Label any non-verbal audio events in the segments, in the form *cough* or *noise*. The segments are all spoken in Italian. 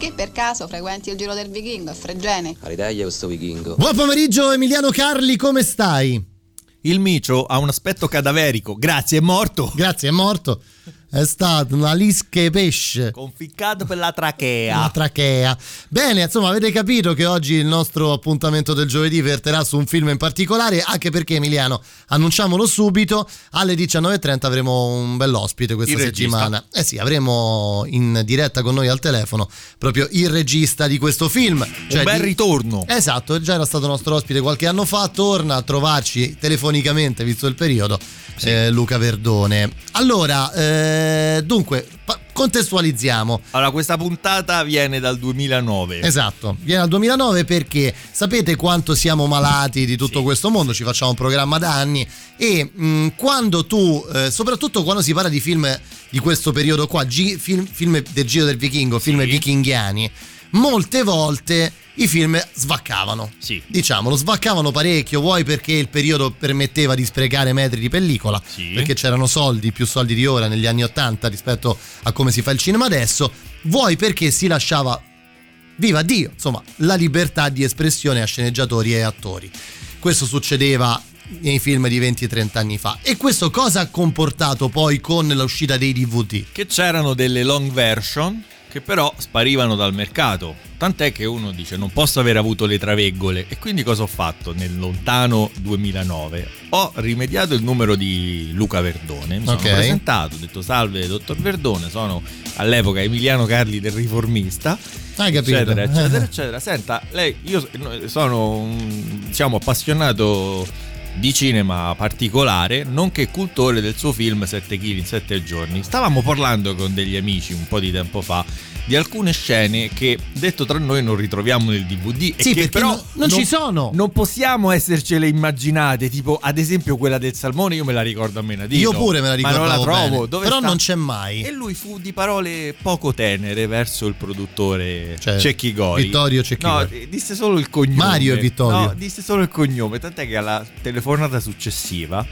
Che per caso frequenti il giro del vichingo a Fregene? Aridaglia questo vichingo. Buon pomeriggio Emiliano Carli, come stai? Il micio ha un aspetto cadaverico. Grazie, è morto. Grazie, è morto. È stato una lische pesce. Conficcato per la trachea. La trachea. Bene, insomma, avete capito che oggi il nostro appuntamento del giovedì verterà su un film in particolare, anche perché Emiliano, annunciamolo subito, alle 19.30 avremo un bell'ospite questa Il settimana. Eh sì, avremo in diretta con noi al telefono proprio il regista di questo film. Cioè un bel di- ritorno. Esatto, già era stato nostro ospite qualche anno fa, torna a trovarci telefonicamente, visto il periodo, eh, Luca Verdone. Allora, eh, dunque, pa- contestualizziamo. Allora, questa puntata viene dal 2009. Esatto, viene dal 2009 perché sapete quanto siamo malati di tutto Sì. questo mondo, ci facciamo un programma da anni e mh, quando tu, eh, soprattutto quando si parla di film di questo periodo qua, gi- film, film del Giro del Vichingo, film Sì. vichinghiani, molte volte i film svaccavano. Sì. Diciamolo, svaccavano parecchio, vuoi perché il periodo permetteva di sprecare metri di pellicola, Sì. perché c'erano soldi, più soldi di ora negli anni 80 rispetto a come si fa il cinema adesso, vuoi perché si lasciava viva Dio, insomma, la libertà di espressione a sceneggiatori e attori. Questo succedeva nei film di 20-30 anni fa. E questo cosa ha comportato poi con l'uscita dei DVD? Che c'erano delle long version che però sparivano dal mercato. Tant'è che uno dice non posso aver avuto le traveggole. E quindi cosa ho fatto nel lontano 2009? Ho rimediato il numero di Luca Verdone, mi sono presentato, ho detto salve dottor Verdone, sono all'epoca Emiliano Carli del Riformista. Hai capito? eccetera, eccetera, *laughs* eccetera. Senta, lei, io sono un diciamo appassionato di cinema particolare, nonché cultore del suo film 7 kg in 7 giorni. Stavamo parlando con degli amici un po' di tempo fa di alcune scene che, detto tra noi, non ritroviamo nel DVD. e Sì, che perché però no- non ci sono. Non possiamo essercele immaginate. Tipo, ad esempio, quella del salmone, io me la ricordo a menadito. Io pure me la Ma non la trovo. però sta? non c'è mai. E lui fu di parole poco tenere verso il produttore Cioè, Cecchi Gori. Vittorio Cecchigori. No, eh, disse solo il cognome. Mario e Vittorio. No, disse solo il cognome. Tant'è che alla telefonata successiva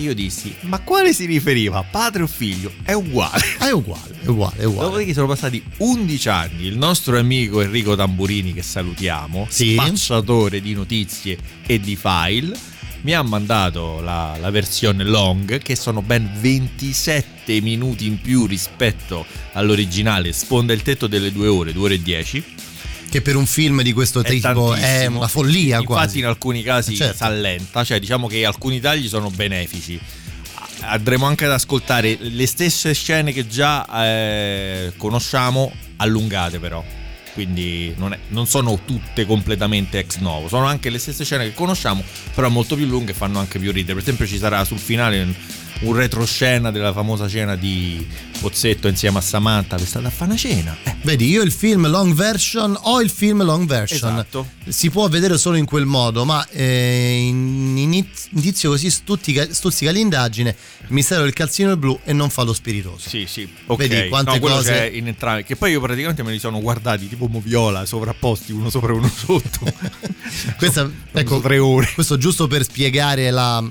io dissi: Ma quale si riferiva? Padre o figlio? È uguale. *laughs* È uguale, è uguale, è uguale. Dopodiché sono passati 11 anni. Il nostro amico Enrico Tamburini, che salutiamo, Sì. spacciatore di notizie e di file, mi ha mandato la, la versione long, che sono ben 27 minuti in più rispetto all'originale. Sponda il tetto delle 2 ore, 2 ore e 10. Che per un film di questo È tipo è una follia Infatti, quasi. in alcuni casi Certo. s'allenta, cioè diciamo che alcuni tagli sono benefici. Andremo anche ad ascoltare le stesse scene che già eh, conosciamo, allungate però. Quindi non, è- non sono tutte completamente ex novo, sono anche le stesse scene che conosciamo, però molto più lunghe e fanno anche più ridere. Per esempio, ci sarà sul finale un, retroscena della famosa cena di Pozzetto insieme a Samantha per stare a fare una cena. Eh, Vedi, io il film long version ho il film long version. Esatto. Si può vedere solo in quel modo, ma eh, in indizio così stuzzica, stuzzica l'indagine, il mistero del calzino blu e non fa lo spiritoso. Sì, sì, ok. Vedi quante no, cose- in entrambi. Che poi io praticamente me li sono guardati tipo moviola, sovrapposti uno sopra uno sotto. *laughs* Questa, ecco, tre ore. questo giusto per spiegare la,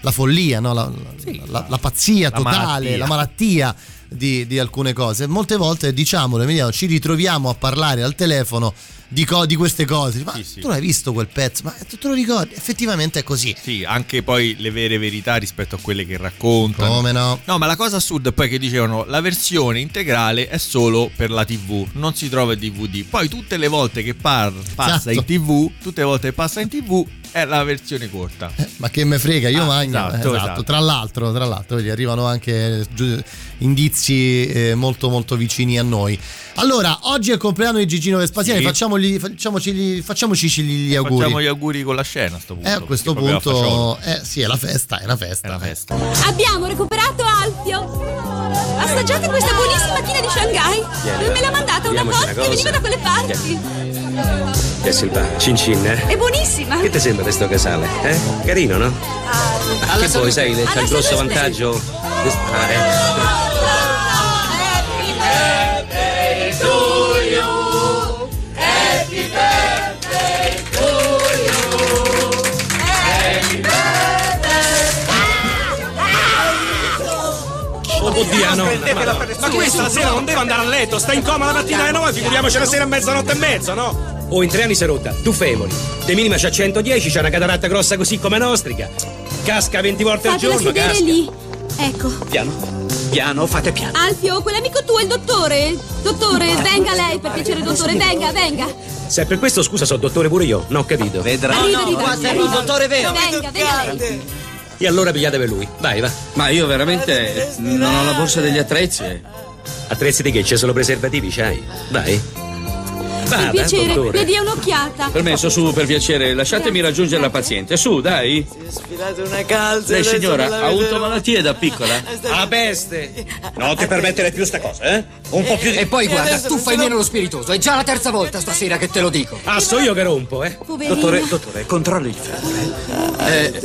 la follia, no? la, Sì, la- la pazzia totale, malattia. la malattia di, di alcune cose. Molte volte, diciamolo, Emiliano, ci ritroviamo a parlare al telefono di, co- di queste cose. Ma Sì, sì. tu l'hai visto quel pezzo? Ma tu te lo ricordi? Effettivamente è così. Sì, anche poi le vere verità rispetto a quelle che raccontano. Come no? No, ma la cosa assurda è poi che dicevano la versione integrale è solo per la TV, non si trova in DVD. Poi tutte le volte che par- passa Esatto. in TV, tutte le volte che passa in TV è la versione corta. Eh, Ma che me frega, io Ah, magno. esatto, Esatto, esatto. Tra l'altro, tra l'altro, vedi, arrivano anche indizi eh, molto molto vicini a noi. Allora, oggi è il compleanno di Gigino Vespasiani, Sì. facciamogli, facciamocci, facciamoci gli auguri. Facciamo gli auguri con la scena a sto punto. Eh, a questo punto, eh, sì, è la festa, è la festa. È la festa. Abbiamo recuperato Alfio. Assaggiate questa buonissima china di Shanghai. Me l'ha mandata una volta che veniva da quelle parti. Che Silva, cin cin, eh? È buonissima. Che ti sembra questo casale? Eh? Carino, no? Alla che poi, sai, c'ha Alla il grosso vantaggio. Ah, eh. Oddio, no. Ma questa la sera non deve andare a letto, sta in coma la mattina alle 9, figuriamoci la sera a mezzanotte e mezzo, no? Oh, in tre anni si è rotta. Tu femoli. De minima c'ha 110, c'ha una cataratta grossa così come nostrica. Casca 20 volte al Fatela giorno, sedere casca. lì. Ecco. Piano. Piano, fate piano. Alfio, quell'amico tuo è il dottore. Dottore, venga lei, per piacere, dottore, venga, venga. Se è per questo, scusa, so dottore pure io. No, ho capito. Arriva, arriva, guarda, arriva. il dottore vero. Venga, venga lei. E allora pigliate per lui. Vai, va. Ma io veramente non ho la borsa degli attrezzi. Attrezzi di che? C'è solo preservativi, c'hai? Vai. Per Vada, piacere, dottore. le dia un'occhiata. Permesso, su, per piacere, lasciatemi raggiungere la paziente. Su, dai. Sfilate una calza. Lei, signora, ha avuto malattie da piccola? La peste! Non ti permettere più sta cosa, eh? Un po' più di. E poi guarda, tu fai meno lo spiritoso. È già la terza volta stasera che te lo dico. Ah, so io che rompo, eh? Poverina. Dottore, dottore, controlli il femore. Eh,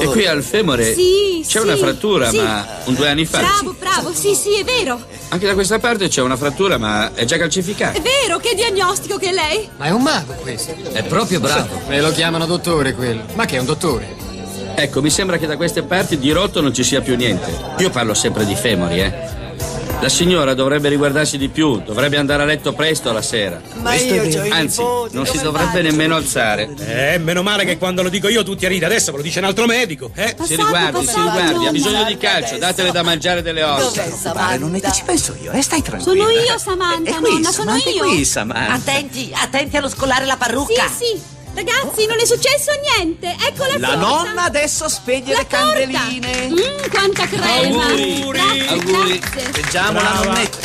e qui al femore Sì, c'è sì, una frattura, sì. ma un due anni fa. Bravo, bravo, sì, sì, è vero. Anche da questa parte c'è una frattura, ma è già calcificata. È vero, che diagnostico che è lei? Ma è un mago questo. È proprio bravo. *laughs* Me lo chiamano dottore quello. Ma che è un dottore? Ecco, mi sembra che da queste parti di rotto non ci sia più niente. Io parlo sempre di femori, eh. La signora dovrebbe riguardarsi di più, dovrebbe andare a letto presto la sera. Ma io c'ho i Anzi, nipoti, non si dovrebbe faccio? nemmeno alzare. Eh, meno male che quando lo dico io tutti a ride, adesso ve lo dice un altro medico, eh? Si Passato, riguardi, si passato. riguardi, ha bisogno di calcio, datele da mangiare delle ossa. Dov'è Samantha? non è che ci penso io, eh, stai tranquilla. Sono io, Samantha, È qui, nonna, sono Samantha, è io. qui, Samantha. Attenti, attenti allo scolare la parrucca. Sì, sì. Ragazzi, non è successo niente. Ecco la, La torta. nonna adesso spegne La le candeline. Mmm, quanta crema. Auguri, Grazie, auguri. grazie. Leggiamo la nonnetta.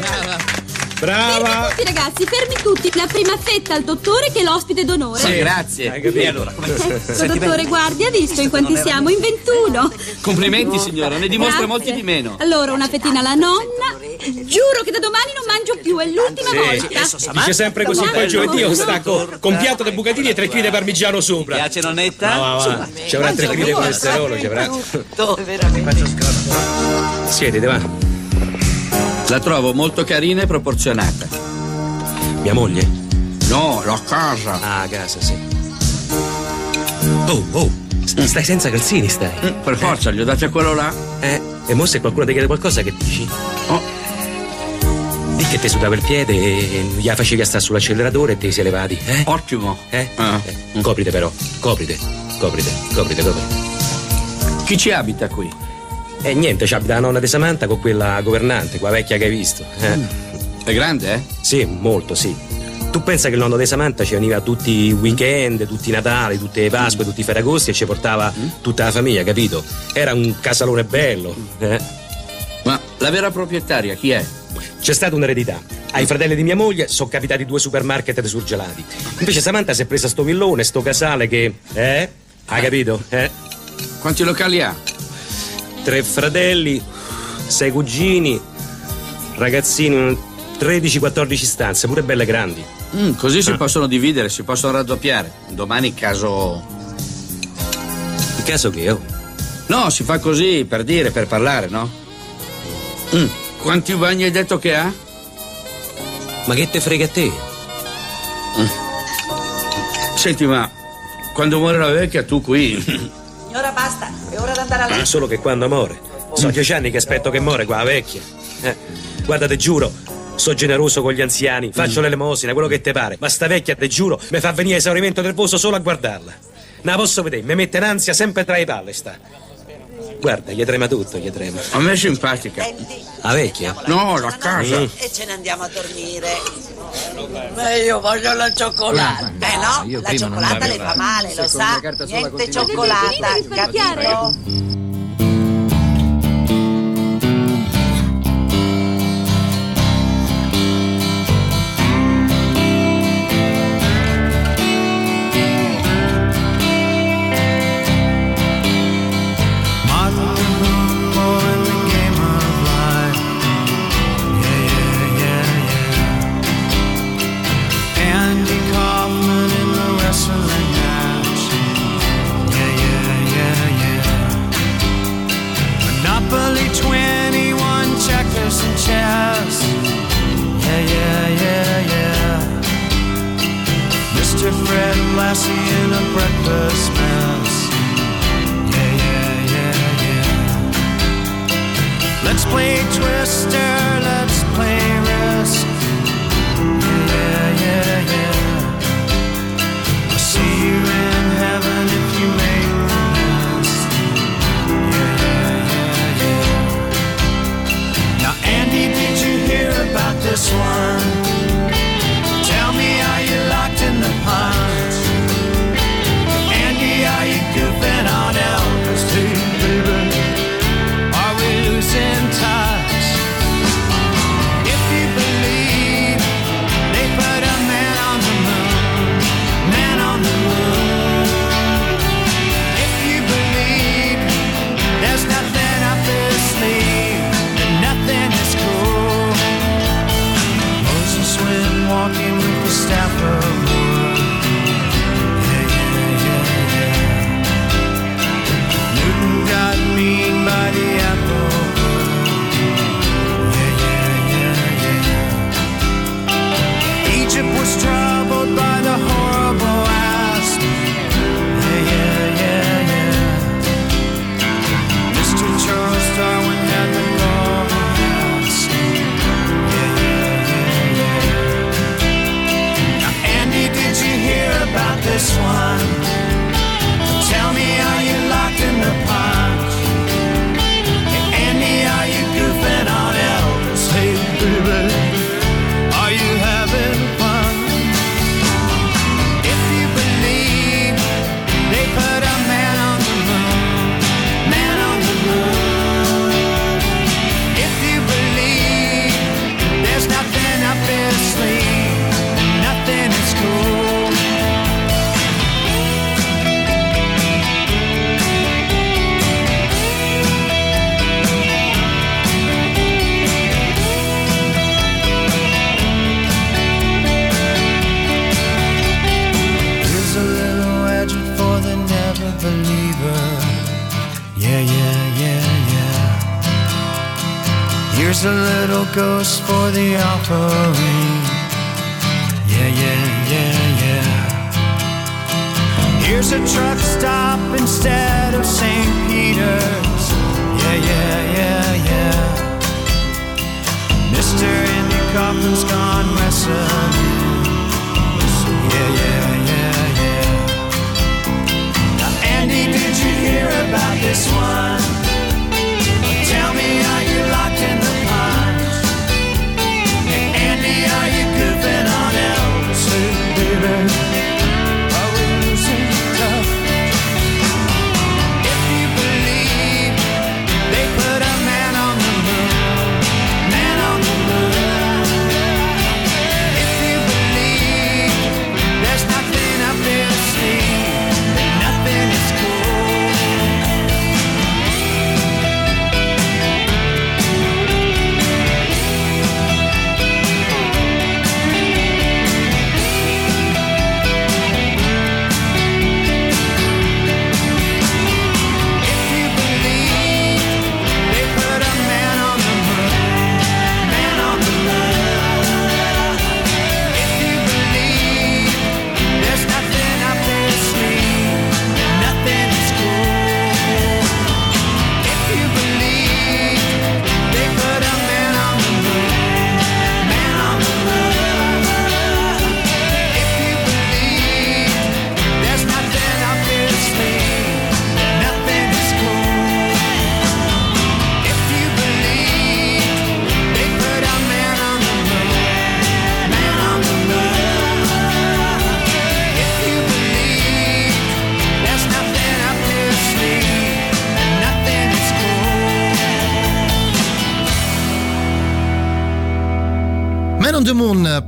Brava! Tutti ragazzi, fermi tutti. La prima fetta al dottore che è l'ospite d'onore. Sì, grazie. E allora, come *laughs* Ecco, dottore, guardi, ha visto in quanti siamo? In 21. Complimenti signora, ne dimostra Grazie. molti di meno. Allora, una fettina alla nonna. Giuro che da domani non mangio più, è l'ultima volta. Dice sempre così, poi giovedì io stacco con piatto di bucatini e tre kg di parmigiano sopra. Piace nonnetta? Va, va, va. Ci avrà tre kg di colesterolo, ci avrà. Tutto, veramente. Siedete, va. La trovo molto carina e proporzionata. Mia moglie? No, la casa. Ah, a casa, sì. Oh, oh. s- Stai senza calzini, stai. Mm, Per forza, gli ho dati a quello là. Eh? E mo se qualcuno ti chiede qualcosa, che dici? Oh, E che ti sudava il piede e gli facevi stare sull'acceleratore e ti sei levati, eh? ottimo. Eh? Ah. Eh, Coprite però, coprite, coprite, coprite, coprite. Chi ci abita qui? E niente, c'abita la nonna di Samantha con quella governante, quella vecchia che hai visto. Eh? È grande, eh? Sì, molto, sì. Tu pensa che il nonno di Samantha ci veniva tutti i weekend, tutti i Natali, tutte le Pasque, tutti i Ferragosti e ci portava tutta la famiglia, capito? Era un casalone bello. eh? Ma la vera proprietaria chi è? C'è stata un'eredità. Ai fratelli di mia moglie sono capitati due supermarket di surgelati. Invece Samantha si è presa sto villone, sto casale che. Eh? Hai capito? Eh? Quanti locali ha? Tre fratelli, sei cugini, ragazzini, 13-14 stanze, pure belle grandi. Mm, così Ah. si possono dividere, si possono raddoppiare. Domani caso. In caso che oh. No, si fa così per dire, per parlare, no? Mm, Quanti bagni hai detto che ha? Ma che te frega a te? Senti, ma quando muore la vecchia tu qui. Signora, basta, è ora di andare a Ah, letto. solo che quando muore. Sono dieci anni che aspetto che muore qua, vecchia. Eh, guarda, te giuro, sono generoso con gli anziani, faccio l'elemosina, quello che te pare. Ma sta vecchia, te giuro, mi fa venire esaurimento nervoso solo a guardarla. Non la posso vedere, mi mette in ansia sempre tra i palle sta. Guarda, gli trema tutto, gli trema. A me è simpatica. La vecchia? No, la casa. Mm. E ce ne andiamo a dormire. Ma io voglio la cioccolata. Eh no, io la cioccolata le fa male, lo sa. Niente cioccolata, capito?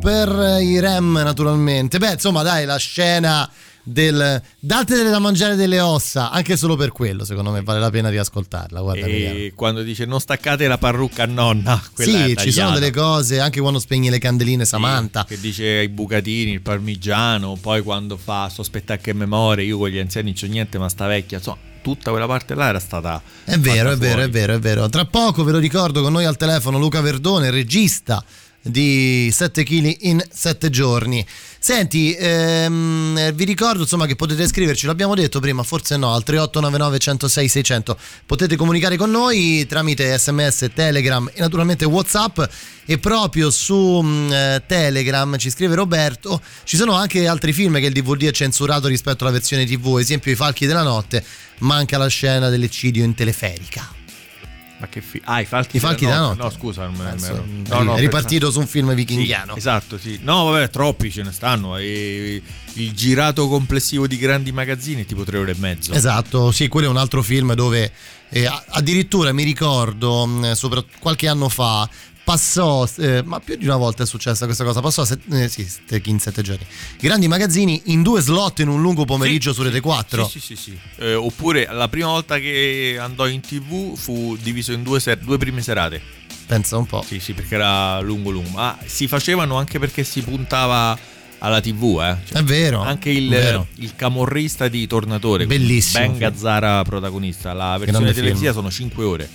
per i Rem naturalmente. Beh, insomma, dai, la scena del datele da mangiare delle ossa, anche solo per quello, secondo me vale la pena riascoltarla. Guarda, e quando dice non staccate la parrucca a nonna, *laughs* sì, ci sono delle cose, anche quando spegni le candeline Samantha. Sì, che dice i bucatini, il parmigiano, poi quando fa sospetta che memoria, io con gli anziani non c'ho niente, ma sta vecchia, insomma tutta quella parte là era stata. È vero, è fuori. è vero, è vero. Tra poco ve lo ricordo con noi al telefono Luca Verdone, regista di 7 kg in 7 giorni. Senti, ehm, vi ricordo insomma che potete scriverci, l'abbiamo detto prima, forse no, al 3899 106 600. Potete comunicare con noi tramite sms, telegram e naturalmente whatsapp e proprio su mh, eh, telegram ci scrive Roberto, ci sono anche altri film che il DVD è censurato rispetto alla versione tv, esempio I Falchi della Notte, manca la scena dell'eccidio in teleferica. Ma che fi- Ah, i falchi, I falchi della notte. No, scusa, non me- Penso- me- è no, no, ripartito per- su un film Sì, vichingiano. esatto, sì. No, vabbè, troppi ce ne stanno. E il girato complessivo di grandi magazzini è tipo tre ore e mezzo. Esatto, sì, quello è un altro film dove eh, addirittura mi ricordo, mh, sopra qualche anno fa, passò, eh, ma più di una volta è successa questa cosa, passò set- eh, sì, in sette giorni. Grandi magazzini in due slot in un lungo pomeriggio su Rete 4. Sì, sì, sì. sì. Eh, oppure la prima volta che andò in tv fu diviso in due, ser- due prime serate. Pensa un po'. Sì, sì, perché era lungo lungo. Ma si facevano anche perché si puntava alla tv, eh. Cioè, È vero. Anche il, vero. il camorrista di Tornatore. Bellissimo Ben. Gazzara protagonista. La versione televisiva sono 5 ore.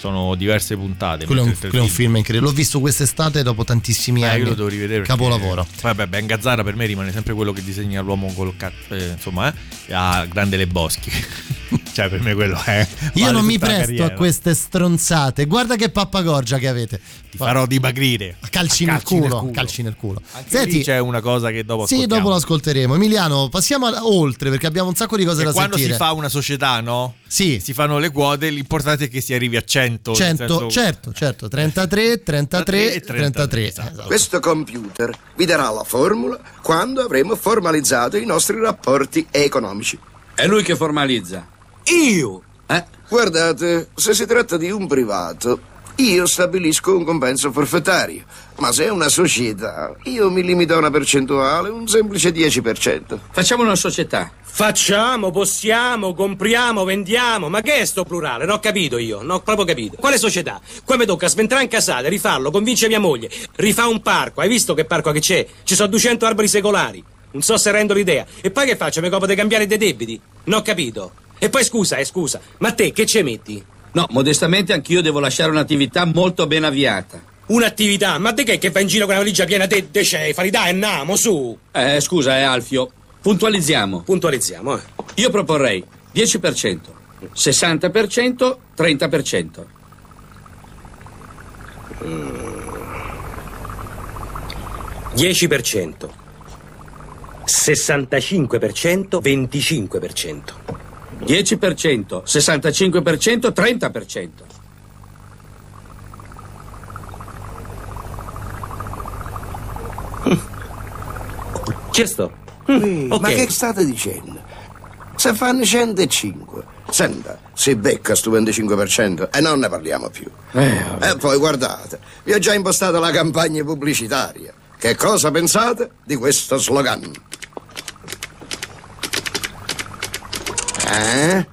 Sono diverse puntate. Quello è, un, quello è un film- incredibile. L'ho visto quest'estate dopo tantissimi Eh, anni. io lo devo rivedere. perché- Capolavoro. Vabbè, Ben Gazzara per me rimane sempre quello che disegna l'uomo col cazzo. insomma, eh, ha grande le boschi. *laughs* cioè, per me quello è. Io vale non mi presto a carriera. queste stronzate. Guarda che pappagorgia che avete. Ti farò dimagrire. Calci, nel, Calci nel culo, culo. Calci nel culo. Anche Senti, lì c'è una cosa che dopo sì, dopo l'ascolteremo. Emiliano, passiamo a- oltre perché abbiamo un sacco di cose E da quando sentire. si fa una società, no? Sì. Si fanno le quote, l'importante è che si arrivi a 100. nel 100, senso- certo, certo, 33, 33, 33. Esatto. Questo computer vi darà la formula quando avremo formalizzato i nostri rapporti economici. È lui che formalizza. Io? Eh? Guardate, se si tratta di un privato, io stabilisco un compenso forfettario. Ma se è una società, io mi limito a una percentuale, un semplice 10%. Facciamo una società. Facciamo, possiamo, compriamo, vendiamo. Ma che è sto plurale? Non ho capito io, non ho proprio capito. Quale società? Qua mi tocca sventrare in casale, rifarlo, convince mia moglie. Rifà un parco, hai visto che parco che c'è? Ci sono 200 alberi secolari. Non so se rendo l'idea. E poi che faccio? Mi copo di cambiare dei debiti? Non ho capito. E poi scusa, eh, scusa, ma te che ci metti? No, modestamente anch'io devo lasciare un'attività molto ben avviata. Un'attività? Ma te che che vai in giro con una valigia piena de cefali? Dai, andiamo, su. Eh, scusa, eh, Alfio. Puntualizziamo. Puntualizziamo, eh. Io proporrei 10%, 60%, 30%. 10%. 65%, 25%. 10%, 65%, 30%. Ci sto. Ehi, ok. Ma che state dicendo? Se fanno 105. Senta, si becca sto 25% e non ne parliamo più. e poi guardate, vi ho già impostato la campagna pubblicitaria. Che cosa pensate di questo slogan? Eh?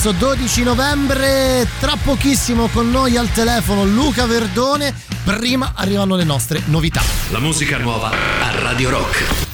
Questo 12 novembre. Tra pochissimo con noi al telefono Luca Verdone. Prima arrivano le nostre novità. La musica nuova a Radio Rock.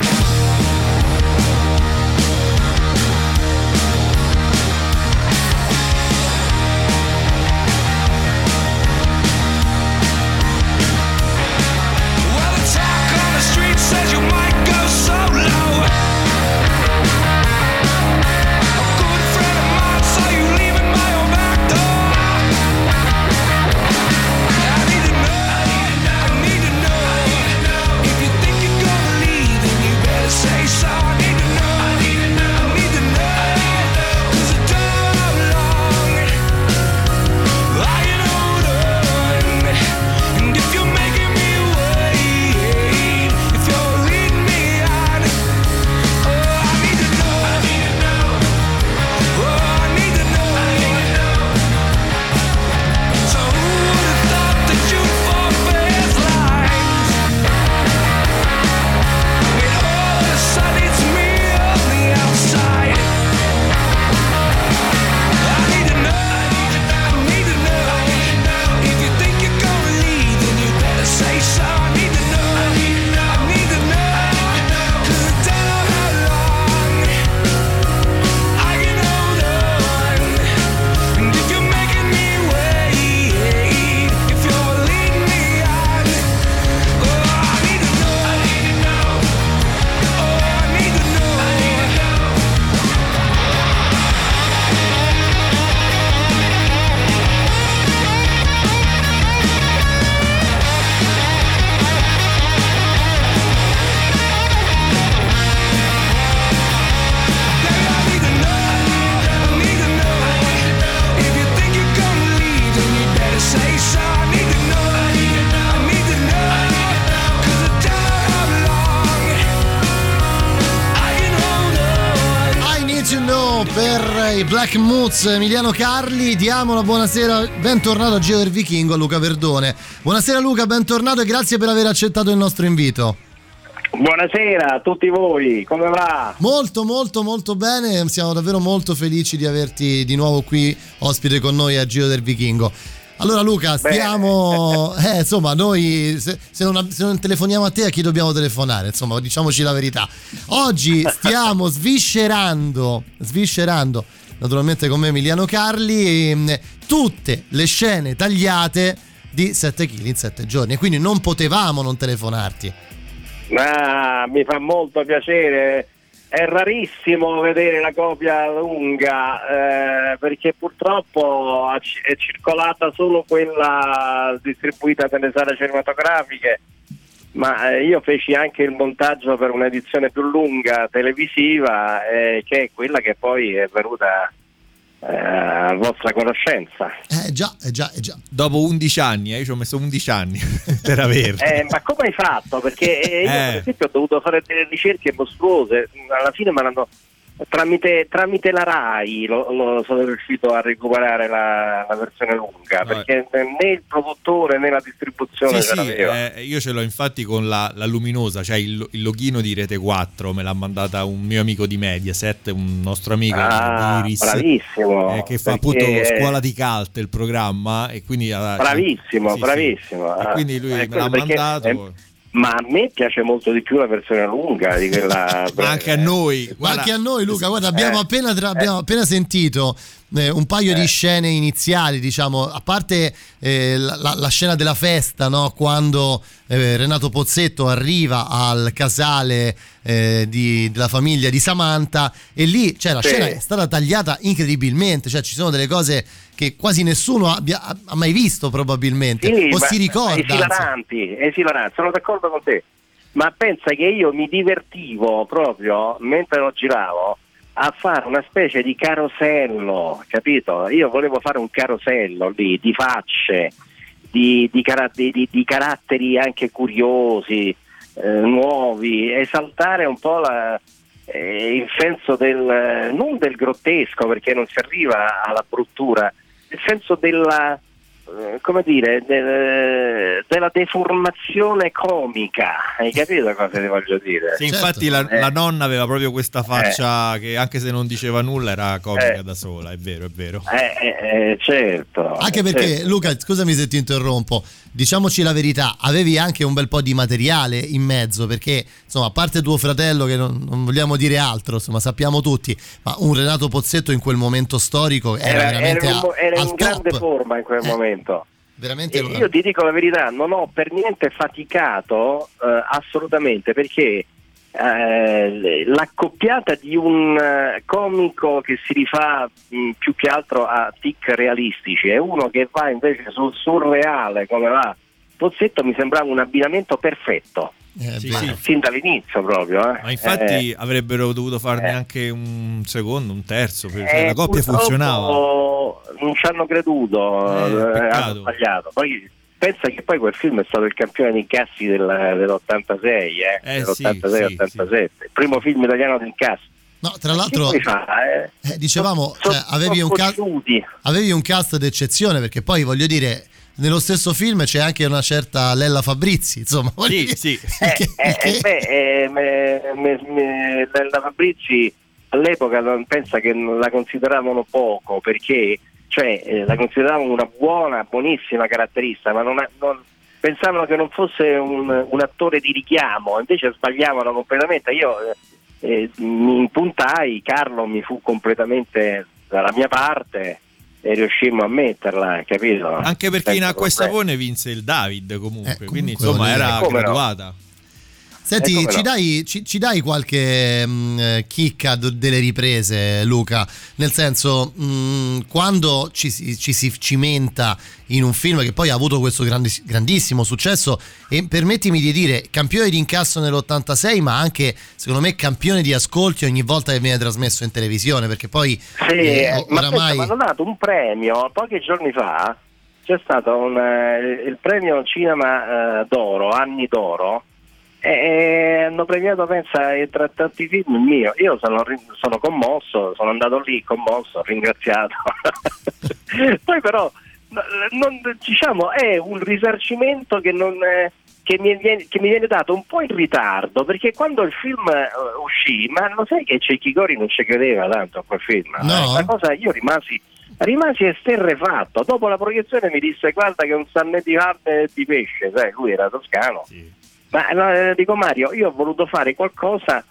Moods Emiliano Carli. Diamo la buonasera, bentornato a Giro del Vichingo a Luca Verdone. Buonasera Luca, bentornato e grazie per aver accettato il nostro invito. Buonasera a tutti voi, come va? Molto molto molto bene, siamo davvero molto felici di averti di nuovo qui ospite con noi a Giro del Vichingo. Allora Luca, stiamo... *laughs* Eh, insomma, noi se, se non, se non telefoniamo a te a chi dobbiamo telefonare? Insomma, diciamoci la verità. Oggi *laughs* stiamo sviscerando, sviscerando, naturalmente con me Emiliano Carli, ehm, tutte le scene tagliate di 7 kg in 7 giorni e quindi non potevamo non telefonarti. Ah, mi fa molto piacere. È rarissimo vedere la copia lunga eh, perché purtroppo è circolata solo quella distribuita nelle sale cinematografiche, ma eh, io feci anche il montaggio per un'edizione più lunga televisiva eh, che è quella che poi è venuta eh, a vostra conoscenza. Eh già, eh già, eh già. Dopo 11 anni, eh, io ci ho messo 11 anni *laughs* per averlo. Eh, ma come hai fatto? Perché eh, io Eh. per esempio ho dovuto fare delle ricerche mostruose, alla fine me l'hanno tramite, tramite la RAI lo, lo sono riuscito a recuperare la, la versione lunga, perché né il produttore né la distribuzione Sì, sì, eh, io ce l'ho infatti con la, la luminosa, cioè il, il loghino di Rete 4, me l'ha mandata un mio amico di Mediaset, un nostro amico Ah, di Iris, bravissimo, eh, che fa appunto Scuola di Calt il programma e quindi ha- Bravissimo, sì, bravissimo. E Ah, quindi lui eh, me l'ha perché- mandato. eh, ma a me piace molto di più la versione lunga di quella *laughs* anche a noi, Ma guarda- anche a noi, Luca, guarda, abbiamo, Eh. appena, tra- abbiamo appena sentito eh, un paio di scene iniziali, diciamo, a parte eh, la, la- scena della festa, no? quando eh, Renato Pozzetto arriva al casale eh, di- della famiglia di Samantha e lì cioè, la Sì. scena è stata tagliata incredibilmente, cioè ci sono delle cose che quasi nessuno abbia, ha mai visto probabilmente Sì, o ma- si ricorda. Esilaranti, esilaranti, sono d'accordo con te. Ma pensa che io mi divertivo proprio mentre lo giravo a fare una specie di carosello, capito? Io volevo fare un carosello lì di facce, di, di di- di- caratteri anche curiosi, eh, nuovi, esaltare un po' la- eh, il senso del non del grottesco perché non si arriva alla bruttura, il senso della come dire, de- della deformazione comica. Hai capito cosa ti voglio dire? Sì, infatti la, Eh, la nonna aveva proprio questa faccia che anche se non diceva nulla era comica da sola, è vero, è vero. eh, eh, eh, certo. Anche perché, certo. Luca, scusami se ti interrompo, diciamoci la verità, avevi anche un bel po' di materiale in mezzo, perché insomma, a parte tuo fratello, che non, non vogliamo dire altro, insomma, sappiamo tutti, ma un Renato Pozzetto in quel momento storico era, era, veramente era in, a- era in al grande top. forma in quel momento. Veramente E lo- io ti dico la verità, non ho per niente faticato eh, assolutamente perché eh, l'accoppiata di un eh, comico che si rifà mh, più che altro a tic realistici e uno che va invece sul surreale come va Pozzetto mi sembrava un abbinamento perfetto. Sì, Ma sì. Sin dall'inizio proprio. eh. Ma infatti Eh, avrebbero dovuto farne anche un secondo, un terzo, perché eh, la coppia purtroppo funzionava. Non ci hanno creduto, Eh, eh, hanno sbagliato. Poi pensa che poi quel film è stato il campione di incassi del- dell'86, eh, Eh, sì, dell'86-87, il primo film italiano di incassi. No, tra l'altro, fa, eh? eh, dicevamo, cioè, avevi, un cast, avevi un cast d'eccezione, perché poi voglio dire, nello stesso film c'è anche una certa Lella Fabrizi, insomma. voglio dire- *laughs* Eh, eh, beh, eh, me- me- me- la Fabrizi all'epoca non- pensa che la consideravano poco perché cioè, eh, la consideravano una buona, buonissima caratterista, ma non, non- pensavano che non fosse un, un attore di richiamo, invece sbagliavano completamente. Io eh, eh, mi impuntai, Carlo mi fu completamente dalla mia parte e riuscimmo a metterla, capito? Anche perché in Senza acqua e sapone vinse il David comunque, quindi comunque insomma voglio dire- era Eh, come no. Senti, come ci, dai, ci- ci dai qualche mh, eh, chicca d- delle riprese, Luca? Nel senso, mh, quando ci, si- ci si cimenta in un film che poi ha avuto questo grandi- grandissimo successo, e permettimi di dire, campione di incasso nell'86, ma anche, secondo me, campione di ascolti ogni volta che viene trasmesso in televisione, perché poi Sì, eh, eh, ma oramai... aspetta, mi hanno dato un premio pochi giorni fa. C'è stato un, eh, il premio Cinema eh, d'Oro, Anni d'Oro, e, e hanno premiato, pensa, eh, tra tanti film il mio. Io sono, sono commosso, sono andato lì commosso, ringraziato. *laughs* Poi però, no, non- diciamo, è un risarcimento che non... eh, che mi, viene, che mi viene dato un po' in ritardo perché quando il film eh, uscì, ma lo sai che Cecchi Gori non ci credeva tanto a quel film? No. Eh, La cosa io rimasi, rimasi esterrefatto. Dopo la proiezione mi disse: Guarda, che un sannè di carne e di pesce, sai, lui era toscano. Ma eh, dico Mario, io ho voluto fare qualcosa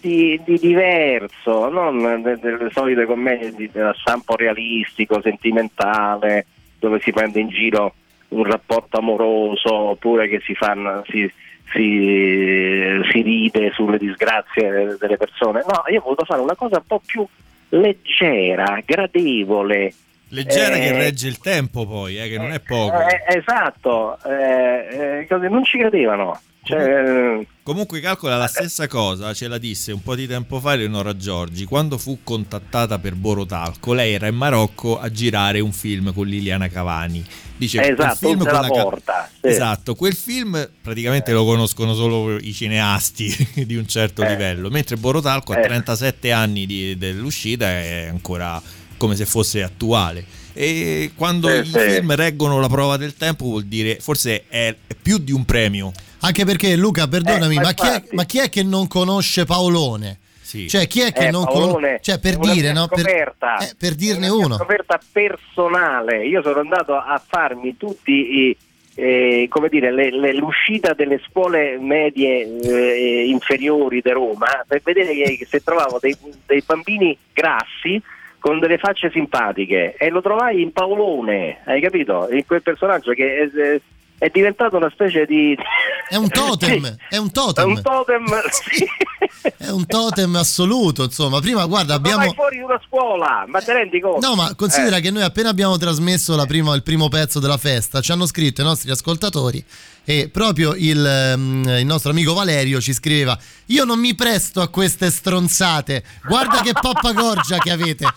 di, di diverso, non de- delle solite commedie di, stampo realistico, sentimentale, dove si prende in giro un rapporto amoroso oppure che si fanno si, si, si ride sulle disgrazie delle persone. No, io ho voluto fare una cosa un po' più leggera, gradevole. Leggera Eh, che regge il tempo poi, eh, che non è poco. eh, esatto, eh, eh, non ci credevano. Cioè, eh, Comunque calcola la stessa cosa, ce la disse un po' di tempo fa Eleonora Giorgi, quando fu contattata per Borotalco, lei era in Marocco a girare un film con Liliana Cavani. Dice, Esatto, film con porta, sì. Esatto, quel film praticamente lo conoscono solo i cineasti *laughs* di un certo Eh. livello, mentre Borotalco a Eh. 37 anni di- dell'uscita è ancora come se fosse attuale. E quando Sì, i sì. film reggono la prova del tempo vuol dire forse è più di un premio. Anche perché Luca, perdonami, Eh, ma ma, chi è, ma chi è che non conosce Paolone? Sì. Cioè, chi è che Eh, non conosce? Cioè, per dire, no? Per, eh, per dirne È una uno. scoperta personale. Io sono andato a farmi tutti i. eh, come dire, le- le- l'uscita delle scuole medie eh, inferiori di Roma per vedere che, che se trovavo dei, dei bambini grassi con delle facce simpatiche e lo trovai in Paolone, hai capito? In quel personaggio che è, diventato una specie di È un *laughs* totem, è un totem. È un totem, *laughs* sì. È un totem assoluto, insomma. Prima, guarda, Ma abbiamo... fuori di una scuola, ma te rendi conto? No, ma considera Eh. che noi appena abbiamo trasmesso la prima- il primo pezzo della festa, ci hanno scritto i nostri ascoltatori e proprio il, ehm, il nostro amico Valerio ci scriveva io non mi presto a queste stronzate, guarda che pappagorgia che avete. *laughs*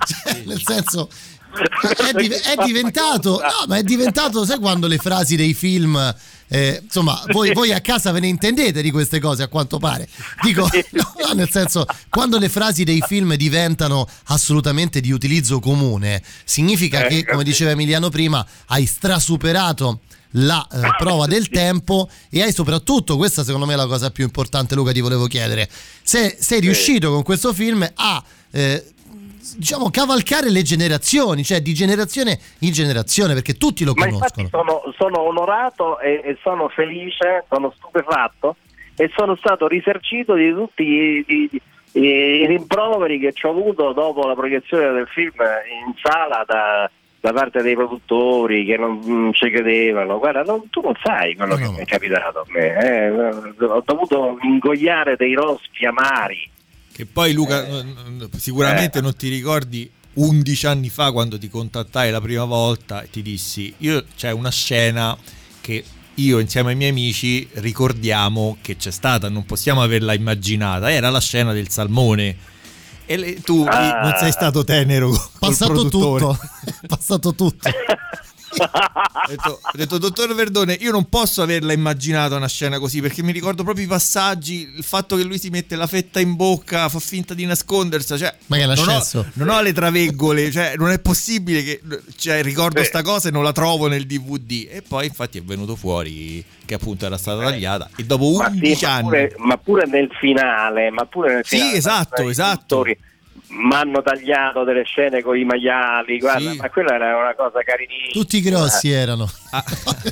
Cioè, nel senso, È, di- è diventato, no, ma è diventato, sai quando le frasi dei film, eh, insomma, voi, voi a casa ve ne intendete di queste cose a quanto pare. Dico, *laughs* no, nel senso, quando le frasi dei film diventano assolutamente di utilizzo comune, significa Eh, che, come diceva Emiliano prima, hai strasuperato la eh, prova del tempo e hai soprattutto, questa secondo me è la cosa più importante Luca ti volevo chiedere, se sei riuscito con questo film a eh, diciamo cavalcare le generazioni, cioè di generazione in generazione, perché tutti lo Ma conoscono. sono, sono onorato e, e sono felice, sono stupefatto e sono stato risarcito di tutti i, i- i- i rimproveri che ci ho avuto dopo la proiezione del film in sala da, da parte dei produttori che non ci credevano. Guarda, non- tu non sai quello che mi è capitato a me. eh. Ho dovuto ingoiare dei rospi amari. Che poi Luca n- sicuramente non ti ricordi 11 anni fa quando ti contattai la prima volta e ti dissi io c'è una scena che io insieme ai miei amici ricordiamo che c'è stata, non possiamo averla immaginata, era la scena del salmone. E le- tu Ah. non sei stato tenero *laughs* Passato tutto, passato *laughs* tutto. Ho detto, ho detto, dottor Verdone, io non posso averla immaginata una scena così perché mi ricordo proprio i passaggi, il fatto che lui si mette la fetta in bocca, fa finta di nascondersela, cioè, Ma che non, ho, non ho le traveggole, cioè, non è possibile che cioè, ricordo Beh. sta cosa e non la trovo nel DVD. E poi infatti è venuto fuori che appunto era stata tagliata e dopo Ma, sì, 11 ma, anni... pure, ma pure nel finale, ma pure nel Sì, finale, esatto, i esatto. produttori Mi hanno tagliato delle scene con i maiali, guarda, Sì. ma quella era una cosa carinissima. Tutti grossi erano. *laughs*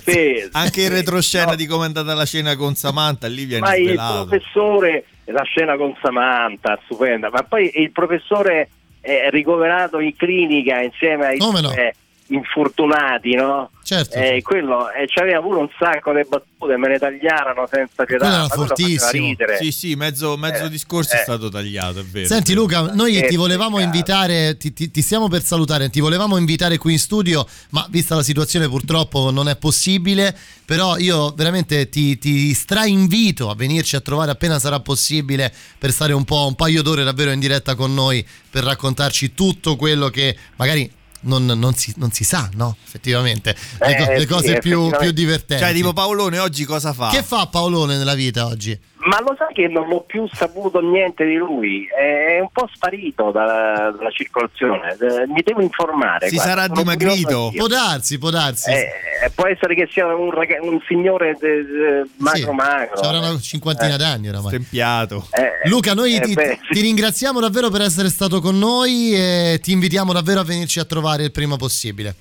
Sì, *laughs* Anche il sì, retroscena no. di come è andata la cena con Samantha, lì viene Ma il svelato. professore, la scena con Samantha, stupenda, ma poi il professore è ricoverato in clinica insieme ai Come no? eh, infortunati, no? Certo. Eh, quello, e c'aveva pure un sacco di battute, me ne tagliarono senza pietà. Quello era fortissimo. ridere. Sì, sì, mezzo, mezzo discorso è stato tagliato, è vero. Senti Luca, noi Eh, ti volevamo invitare, ti, ti- ti stiamo per salutare, ti volevamo invitare qui in studio, ma vista la situazione purtroppo non è possibile, però io veramente ti, ti strainvito a venirci a trovare appena sarà possibile per stare un po', un paio d'ore davvero in diretta con noi, per raccontarci tutto quello che magari... Non, non si, non si sa, no? Effettivamente, le, co- Eh, le sì, cose più, effettivamente. più divertenti. Cioè, tipo Paolone oggi cosa fa? Che fa Paolone nella vita oggi? Ma lo sai che non ho più saputo niente di lui? È un po' sparito dalla, dalla circolazione. Eh, Mi devo informare. Si guarda, sarà dimagrito? Può darsi, può darsi. Eh, può essere che sia un, raga- un signore de- de- magro magro. Ci avrà una cinquantina d'anni oramai. Stempiato. Eh, Luca, noi eh, ti, beh, ti ringraziamo davvero per essere stato con noi e ti invitiamo davvero a venirci a trovare il prima possibile.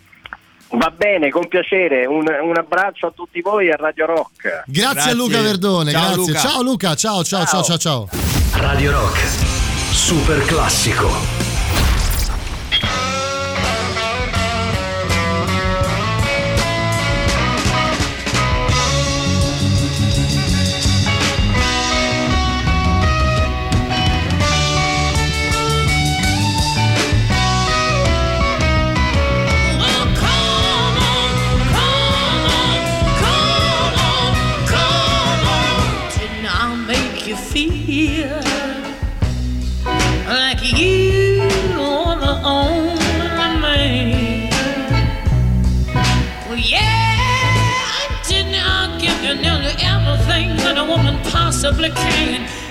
Va bene, con piacere. Un, un abbraccio a tutti voi a Radio Rock. Grazie, a Luca Verdone, Ciao, grazie. Luca. Ciao Luca, ciao ciao ciao ciao ciao. Radio Rock, super classico. supplicating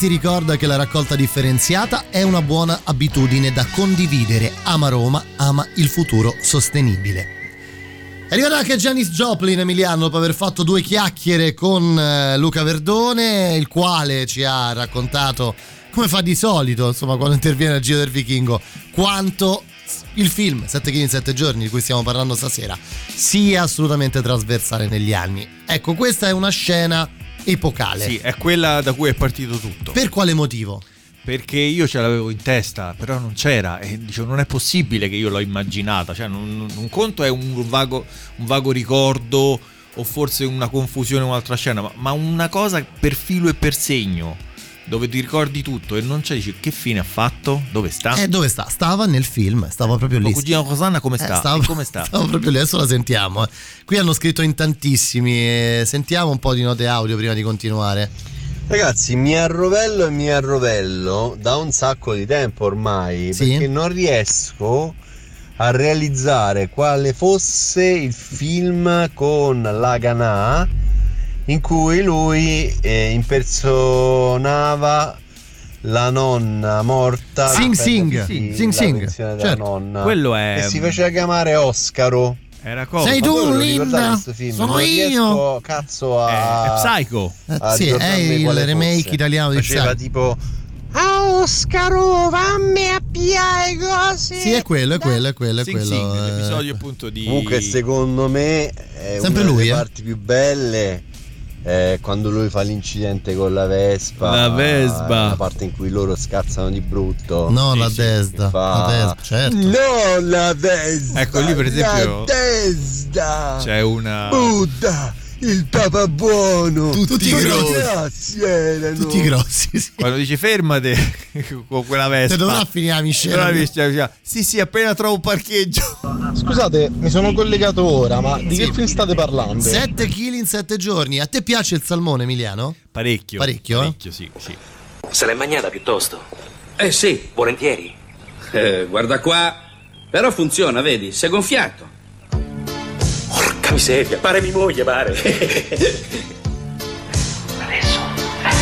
ti ricorda che la raccolta differenziata è una buona abitudine da condividere. Ama Roma, ama il futuro sostenibile. È arrivato anche Janis Joplin Emiliano dopo aver fatto due chiacchiere con eh, Luca Verdone, il quale ci ha raccontato, come fa di solito, insomma, quando interviene al Giro del Vichingo, quanto il film 7 kg in 7 giorni di cui stiamo parlando stasera sia assolutamente trasversale negli anni. Ecco, questa è una scena epocale. Sì, è quella da cui è partito tutto. Per quale motivo? Perché io ce l'avevo in testa, però non c'era e dicevo non è possibile che io l'ho immaginata, cioè non- un conto è un vago, un vago ricordo o forse una confusione con un'altra scena, ma, ma una cosa per filo e per segno, dove ti ricordi tutto e non c'è, dici che fine ha fatto? Dove sta? Eh, dove sta? Stava nel film, stava proprio lì. Cugina Rosanna come Eh, sta? stava, E come sta? *laughs* stava proprio lì, adesso la sentiamo. eh. Qui hanno scritto in tantissimi. eh, Sentiamo un po' di note audio prima di continuare. Ragazzi, mi arrovello e mi arrovello da un sacco di tempo ormai Sì. perché non riesco a realizzare quale fosse il film con Lagana in cui lui eh, impersonava la nonna morta Sing Sing. Sì, Sing Sing. Certo. nonna Quello è- e si faceva chiamare Oscaro Era Sei tu, Linda? ricordate questo film? Sono non io. riesco cazzo a È Psycho. Eh, a sì, è il remake fosse. italiano di Faceva Psycho. tipo Ah, Oscaro, vammi a piare cose. Sì, è quello, è quello, è quello, è Sing quello. Sing, eh. l'episodio appunto di... Comunque secondo me è Sempre una lui, delle eh? parti più belle è quando lui fa l'incidente con la Vespa. La Vespa. La parte in cui loro scazzano di brutto. No, Sì, la sì, Desda. fa- La Desda, certo. No, la Desda. Ecco, lì, per esempio- La Desda. C'è una... Buddha, il Papa buono. Tutti Quanti grossi. grossi erano. Tutti grossi, sì. Quando dice fermate *laughs* con quella Vespa. Se dovrà finire la miscela. Allora mi dice, dice, Sì, sì, appena trovo un parcheggio. *laughs* Scusate, mi sono collegato ora, ma di che film state parlando? 7 kg in 7 giorni. A te piace il salmone, Emiliano? Parecchio. Parecchio, eh? Parecchio, sì, sì. Se l'è mangiata piuttosto. Eh sì, Volentieri. eh, guarda qua. Però funziona, vedi, si è gonfiato. Porca miseria, pare mi moglie, pare. Adesso?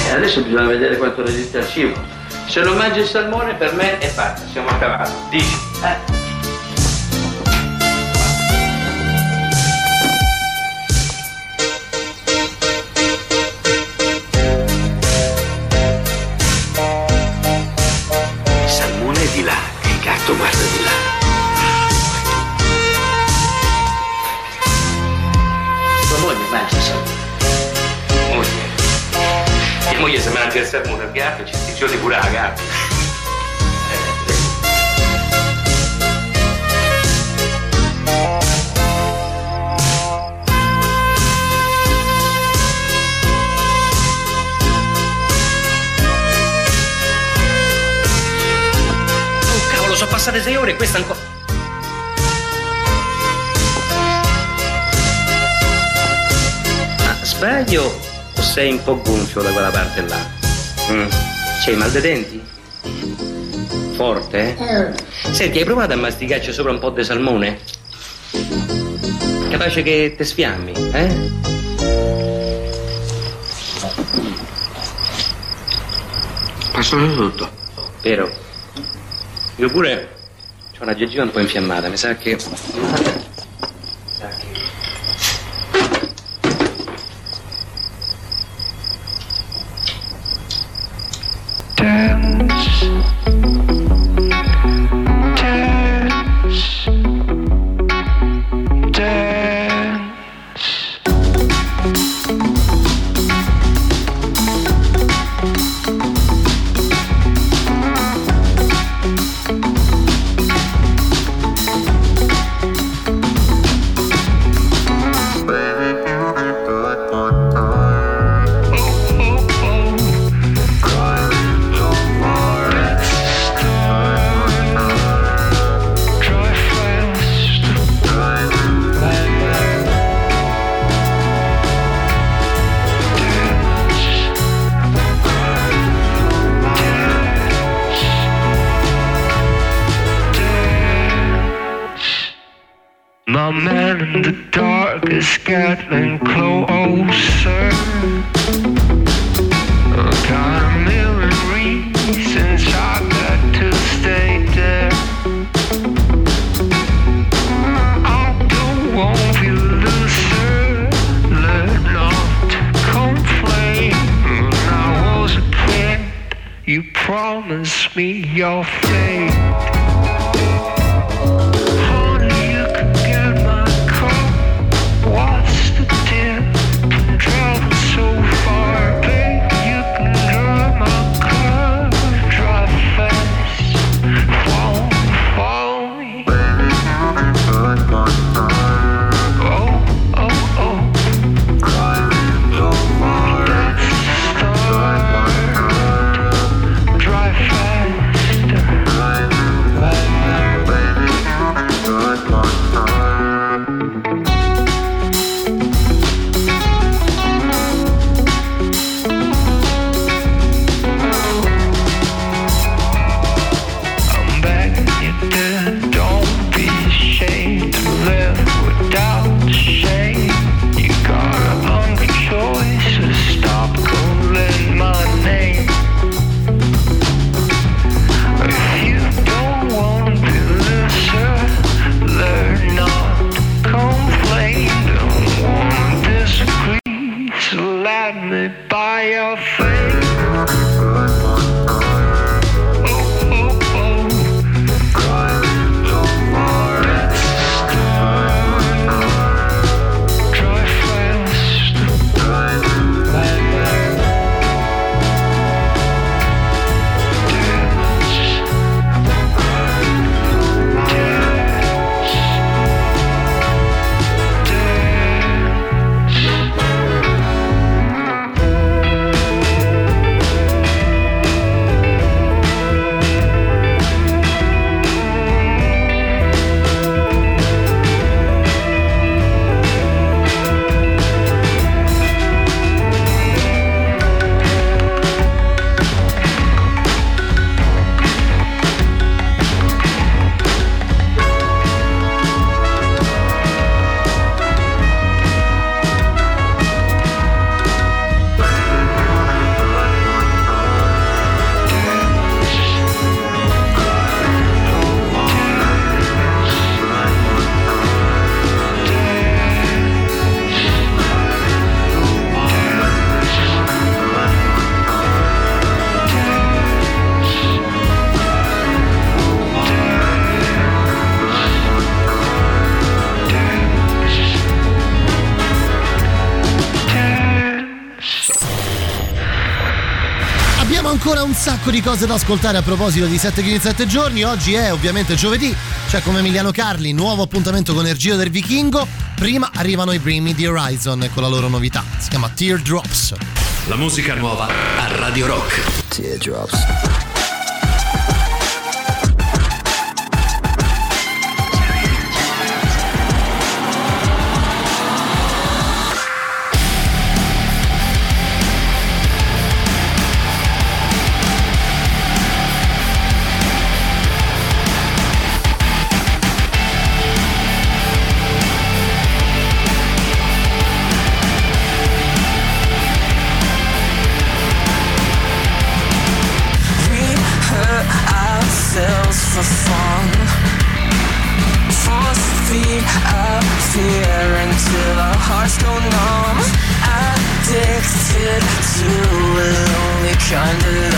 Eh, adesso bisogna vedere quanto resiste al cibo. Se non mangi il salmone per me è fatta, siamo a cavallo. Dici? Eh. Moglie se mangia il salmone al gatto ci sticcioni pure la gatta. Oh sono passate sei ore e questa ancora. Ma sbaglio o sei un po' gonfio da quella parte là? Mm. C'hai mal dei denti? Forte, eh? Senti, hai provato a masticarci sopra un po' di salmone? Capace che te sfiammi, eh? Passano tutto. Vero? Io pure ho una gengiva un po' infiammata, mi sa che. abbiamo ancora un sacco di cose da ascoltare a proposito di 7 kg in 7 giorni. Oggi è ovviamente giovedì, c'è come Emiliano Carli, nuovo appuntamento con il del Vichingo. Prima arrivano i primi di Horizon con la loro novità, si chiama Teardrops. La musica nuova a Radio Rock. Teardrops. a song Force feed up fear until our hearts go numb. Addicted to a lonely kind of love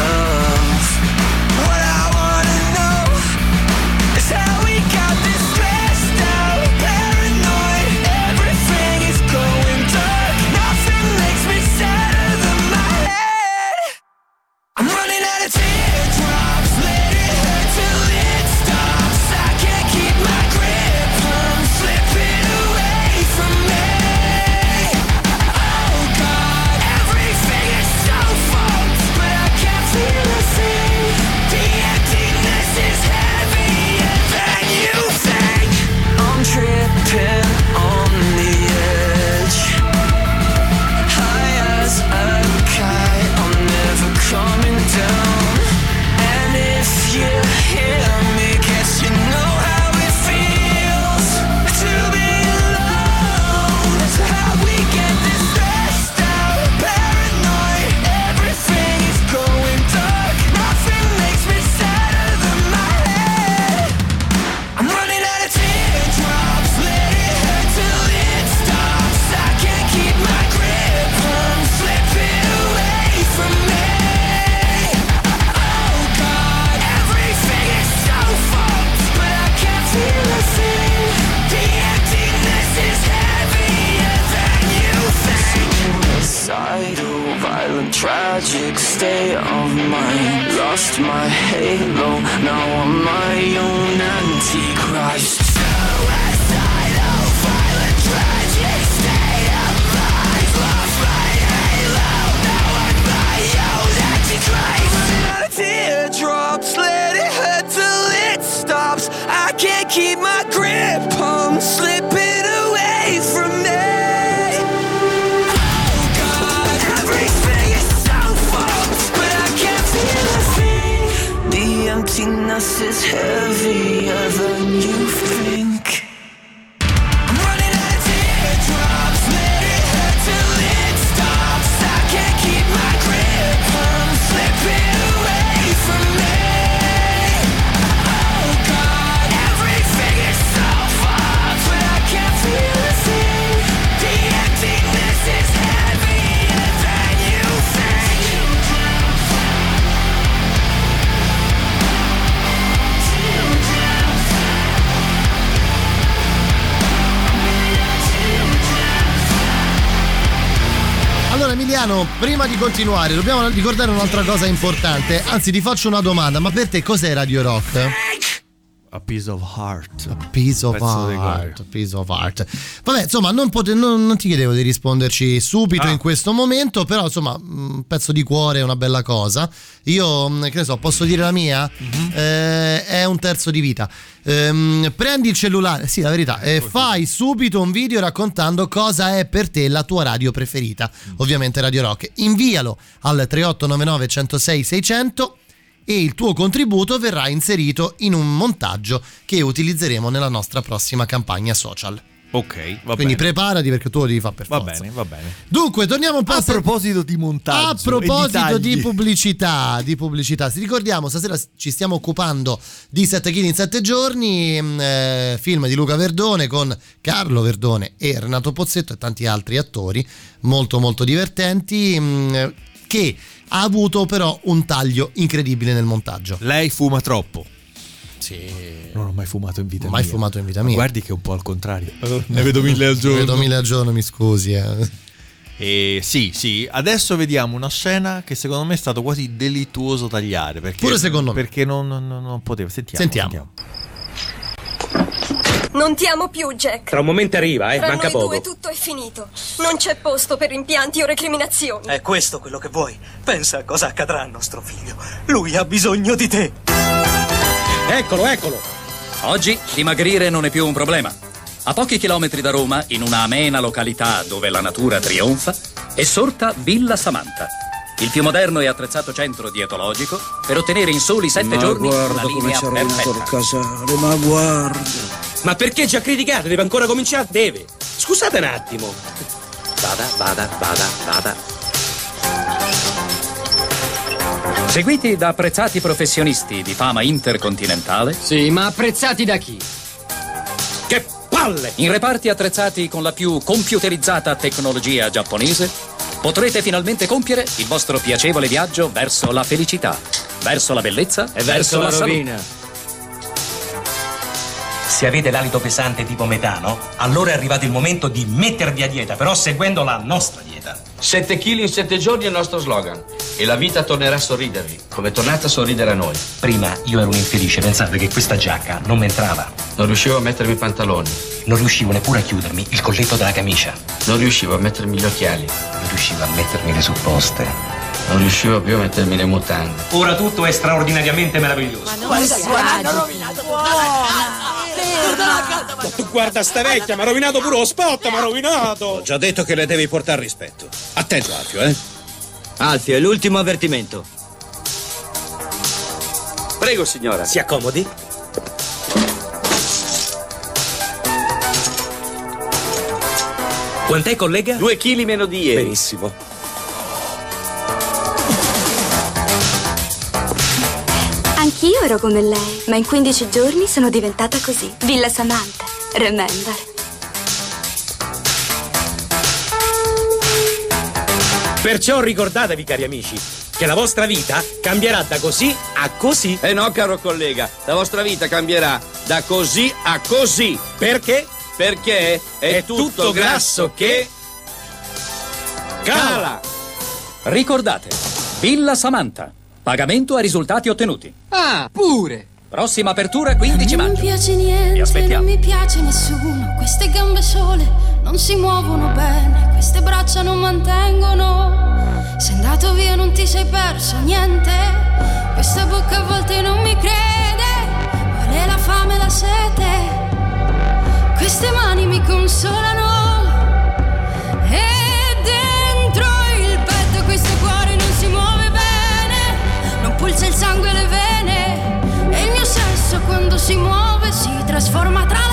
I can't keep my grip, I'm slipping away from me. Oh God, Emiliano, prima di continuare, dobbiamo ricordare un'altra cosa importante. Anzi, ti faccio una domanda, ma per te cos'è Radio Rock? A piece of heart. A piece of heart. a piece of heart. Vabbè, insomma, non, pote- non- non ti chiedevo di risponderci subito Ah. in questo momento, però insomma, un pezzo di cuore è una bella cosa. Io, mh, che ne so, posso dire la mia? Mhm. Eh, è un terzo di vita. Ehm, prendi il cellulare, sì, la verità, e fai subito un video raccontando cosa è per te la tua radio preferita, Mm. ovviamente Radio Rock. Invialo al 3899 106 600 e il tuo contributo verrà inserito in un montaggio che utilizzeremo nella nostra prossima campagna social. Ok, va Quindi bene. preparati perché tu lo devi fare per Va forza. bene, va bene. Dunque, torniamo un po' A proposito di montaggio. a proposito di, tagli. pubblicità, di pubblicità, ti ricordiamo, stasera ci stiamo occupando di 7 kg in 7 giorni, mh, eh, film di Luca Verdone con Carlo Verdone e Renato Pozzetto e tanti altri attori molto molto divertenti mh, che ha avuto però un taglio incredibile nel montaggio. Lei fuma troppo. Sì. Non ho mai fumato in vita Mai mia. fumato in vita Ma mia. Guardi che è un po' al contrario. ne vedo mille al giorno. Vedo mille al giorno, mi scusi. eh. E sì, sì, adesso vediamo una scena che secondo me è stato quasi delittuoso tagliare. Perché, Pure secondo me. Perché non, non, non poteva. Sentiamo. Sentiamo. Non ti amo più, Jack. Tra un momento arriva, eh, Tra manca noi poco. due tutto è finito. Non c'è posto per rimpianti o recriminazioni. È questo quello che vuoi? Pensa a cosa accadrà al nostro figlio. Lui ha bisogno di te. Eccolo, eccolo. Oggi dimagrire non è più un problema. A pochi chilometri da Roma, in una amena località dove la natura trionfa, è sorta Villa Samantha, il più moderno e attrezzato centro dietologico per ottenere in soli sette Ma giorni guarda una come linea ci ha rovinato il perfetta. casale, ma guarda. Ma perché ci ha criticato? Deve ancora cominciare? Deve. Scusate un attimo. Vada, vada, vada, vada. Seguiti da apprezzati professionisti di fama intercontinentale. Sì, ma apprezzati da chi? Che palle! In reparti attrezzati con la più computerizzata tecnologia giapponese, potrete finalmente compiere il vostro piacevole viaggio verso la felicità, verso la bellezza e verso, la, salute. Se avete l'alito pesante tipo metano, allora è arrivato il momento di mettervi a dieta, però seguendo la nostra dieta. 7 kg in 7 giorni è il nostro slogan. E la vita tornerà a sorridervi, come è tornata a sorridere a noi. Prima io ero un infelice, pensavo che questa giacca non mi entrava. Non riuscivo a mettermi i pantaloni. Non riuscivo neppure a chiudermi il colletto della camicia. Non riuscivo a mettermi gli occhiali. Non riuscivo a mettermi le supposte. Non riuscivo più a mettermi le mutande. Ora tutto è straordinariamente meraviglioso. Guarda, guarda, hanno rovinato Ma tu guarda sta vecchia, mi ha rovinato pure lo spot, mi ha rovinato. Ho già detto che le devi portare rispetto. Attento, Alfio, eh? Alfio, è l'ultimo avvertimento. Prego, signora. Si accomodi. Quant'è, collega? Due chili meno di ieri. Benissimo. Anch'io ero come lei, ma in 15 giorni sono diventata così. Villa Samantha. Remember. Perciò ricordatevi, cari amici, che la vostra vita cambierà da così a così. Eh no, caro collega, la vostra vita cambierà da così a così. Perché? Perché è, È tutto grasso che cala. Ricordate, Villa Samantha. Pagamento a risultati ottenuti. Ah, pure. Prossima apertura 15 Non mi maggio. piace niente, aspettiamo. non mi piace nessuno. Queste gambe sole non si muovono bene, queste braccia non mantengono. Sei andato via, non ti sei perso niente. Questa bocca a volte non mi crede, vuole la fame e la sete. Queste mani mi consolano. E dentro il petto questo cuore non si muove bene, non pulsa il sangue e le vene. E il mio sesso quando si muove si trasforma tra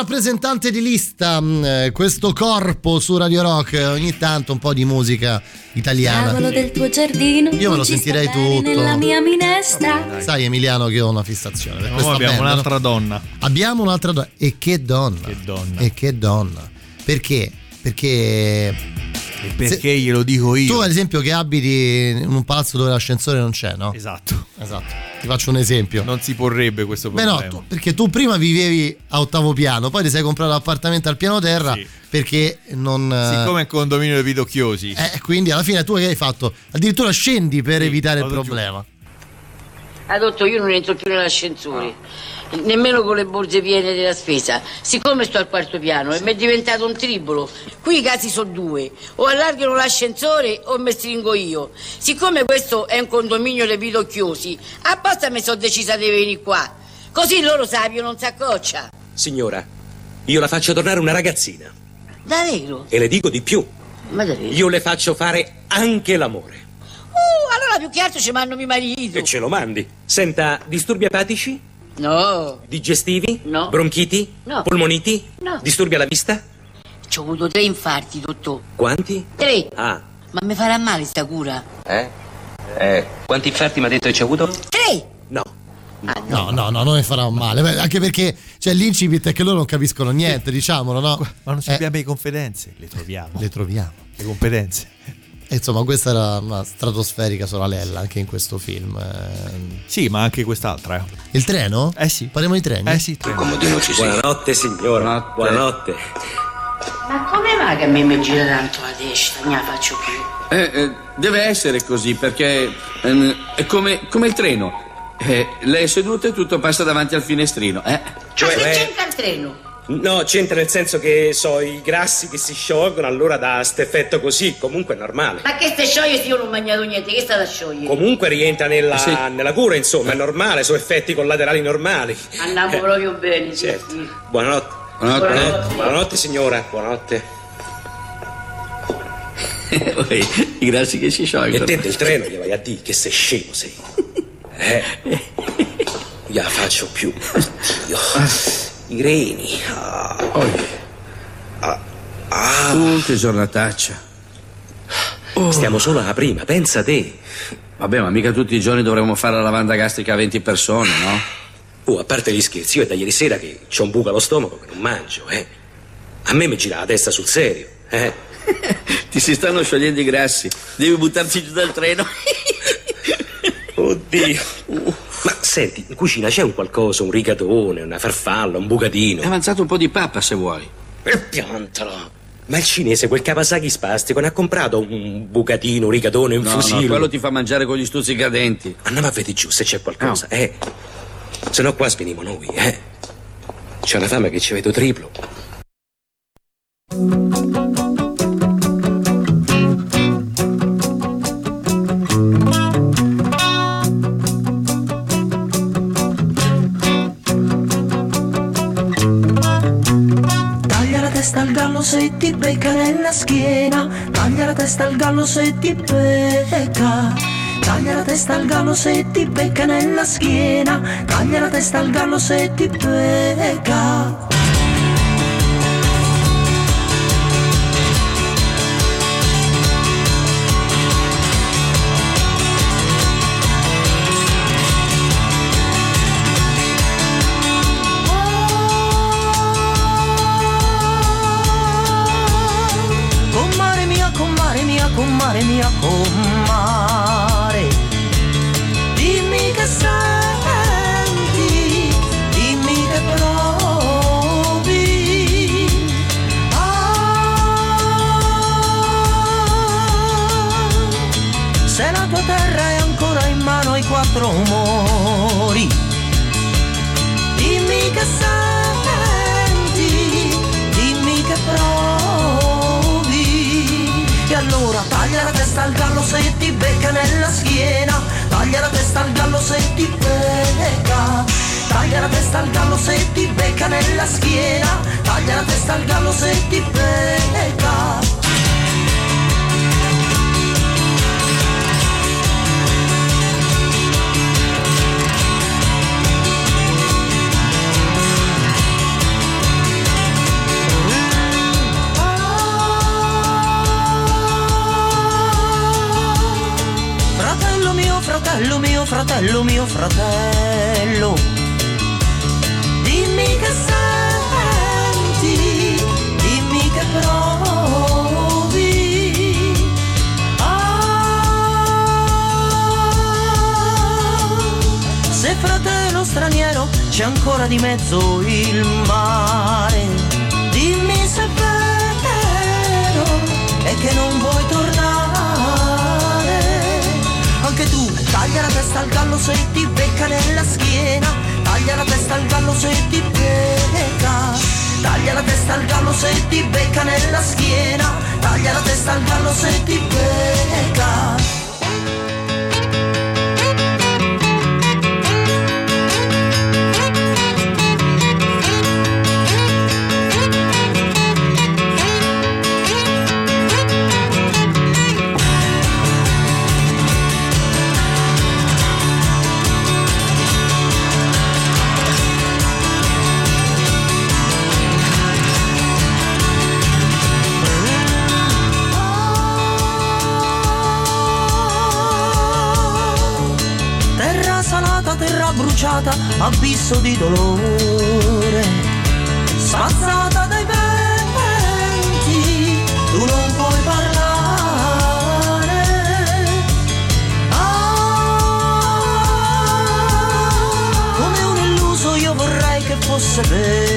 rappresentante di lista, mh, eh, questo corpo su Radio Rock, eh, ogni tanto un po' di musica italiana. Tavolo del tuo giardino, Io me lo sentirei tutto. Nella mia minestra. Sai Emiliano che ho una fissazione per No, questa abbiamo band, no? un'altra donna. Abbiamo un'altra donna. E che donna. Che donna. E che donna. Perché? Perché. E perché glielo dico io? Tu, ad esempio, che abiti in un palazzo dove l'ascensore non c'è, no? Esatto. Esatto. Ti faccio un esempio. Non si porrebbe questo Beh, problema. no, tu- perché tu prima vivevi a ottavo piano, poi ti sei comprato l'appartamento al piano terra Sì. perché non. eh, Siccome è un condominio di Pidocchiosi. eh, quindi alla fine tu che hai fatto? Addirittura scendi per evitare il vado giù. problema. Adotto, io non entro più nell'ascensore, nemmeno con le borse piene della spesa. Siccome sto al quarto piano e mi è diventato un tribolo, qui i casi sono due: o allargano l'ascensore o mi stringo io. Siccome questo è un condominio dei pidocchiosi, apposta mi sono decisa di venire qua. Così loro sappiano non s'accoccia. Signora, io la faccio tornare una ragazzina. Davvero? E le dico di più. Ma davvero? Io le faccio fare anche l'amore. Uh, allora più che altro ci mando mio marito. E ce lo mandi. Senta, disturbi epatici? No. Digestivi? No. Bronchiti? No. Polmoniti? No. Disturbi alla vista? Ci ho avuto tre infarti, dottor. Quanti? Tre. Ah. Ma mi farà male sta cura? Eh? Eh, quanti infarti mi ha detto che ci ha avuto? Tre. No. No, no, no, non ne farà male. Beh, anche perché cioè, l'incipit è che loro non capiscono niente, diciamolo, no? Ma non ci Eh, abbiamo le competenze, le troviamo. Le troviamo. Le competenze. Insomma, questa era una stratosferica sorella anche in questo film. eh. Sì, ma anche quest'altra. Il treno? Eh sì. Parliamo di treni? Eh sì, treno. Comodino ci sei. Buonanotte, signora. Buonanotte. Ah, che a me mi gira tanto la testa, non la faccio più. Eh, eh, deve essere così perché ehm, è come, come il treno. Eh, lei è seduta e tutto passa davanti al finestrino. Eh? Ma che c'entra il treno? No, c'entra nel senso che so i grassi che si sciolgono, allora dà st'effetto così, comunque è normale. Ma che se scioglie se io non ho mangiato niente, che sta da sciogliere? Comunque rientra nella, Eh sì. nella cura, insomma, è normale, sono effetti collaterali normali. Andiamo proprio bene, sì, Certo. sì. Buonanotte. Buonanotte. Buonanotte, Buonanotte, signora, buonanotte. *laughs* I grassi che si E sciolgono. te del treno gli vai a dire che sei scemo sei. Eh. *laughs* Gliela faccio più. Oddio. I reni. Ah. Ah. Ah. Uh, che giornataccia. Stiamo solo alla prima, pensa te. Vabbè, ma mica tutti i giorni dovremmo fare la lavanda gastrica a 20 persone, no? Oh, a parte gli scherzi, io è da ieri sera che c'ho un buco allo stomaco che non mangio, eh. A me mi gira la testa sul serio, eh. *laughs* Ti si stanno sciogliendo i grassi. Devi buttarti giù dal treno. Oddio. *laughs* Ma senti, in cucina c'è un qualcosa, un rigatone, una farfalla, un bucatino. È avanzato un po' di pappa se vuoi. E piantalo. Ma il cinese, quel Kawasaki spastico, ne ha comprato un bucatino, un rigatone, un No, fusillo. no, quello ti fa mangiare con gli stuzzicadenti. Andiamo a vedere giù se c'è qualcosa, eh. Se no qua sveniamo noi, eh. C'è una fame che ci vedo triplo. Gallo se ti becca nella schiena. Taglia la testa al gallo se ti becca. Taglia la testa al gallo se ti becca nella schiena. Taglia la testa al gallo se ti becca. Mia, comare mia, comare. La testa al gallo se ti becca nella schiena. Taglia la testa al gallo se ti becca. Fratello mio, fratello mio, fratello c'è ancora di mezzo il mare, dimmi se è vero e che non vuoi tornare. Anche tu taglia la testa al gallo se ti becca nella schiena. Taglia la testa al gallo se ti becca. Taglia la testa al gallo se ti becca nella schiena. Taglia la testa al gallo se ti becca. Bruciata, abisso di dolore. Spazzata dai venti, tu non puoi parlare. Ah, come un illuso io vorrei che fosse vero,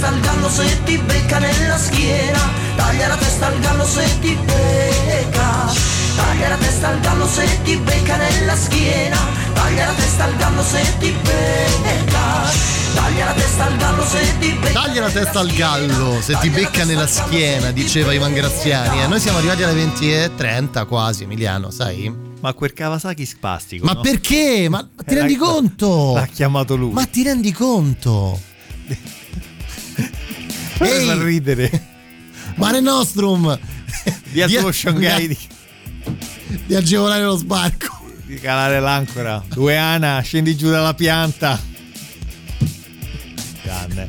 testa al gallo se ti becca nella schiena Taglia la testa al gallo se ti becca Taglia la testa al gallo se ti becca nella schiena Taglia la testa al gallo se ti becca Taglia la testa al gallo se ti becca Taglia la testa al gallo se ti becca nella schiena, diceva Ivan Graziani. E noi siamo arrivati alle 20.30 quasi, Emiliano, sai? Ma quel Kawasaki spastico. Ma no? perché? Ma ma ti L'ha- rendi conto? L'ha chiamato lui. Ma ti rendi conto? *laughs* Ehi. fa ridere. Mare Nostrum Di al tuo Shanghai di, di agevolare lo sbarco. di calare l'ancora. Due Ana, scendi giù dalla pianta. Grande.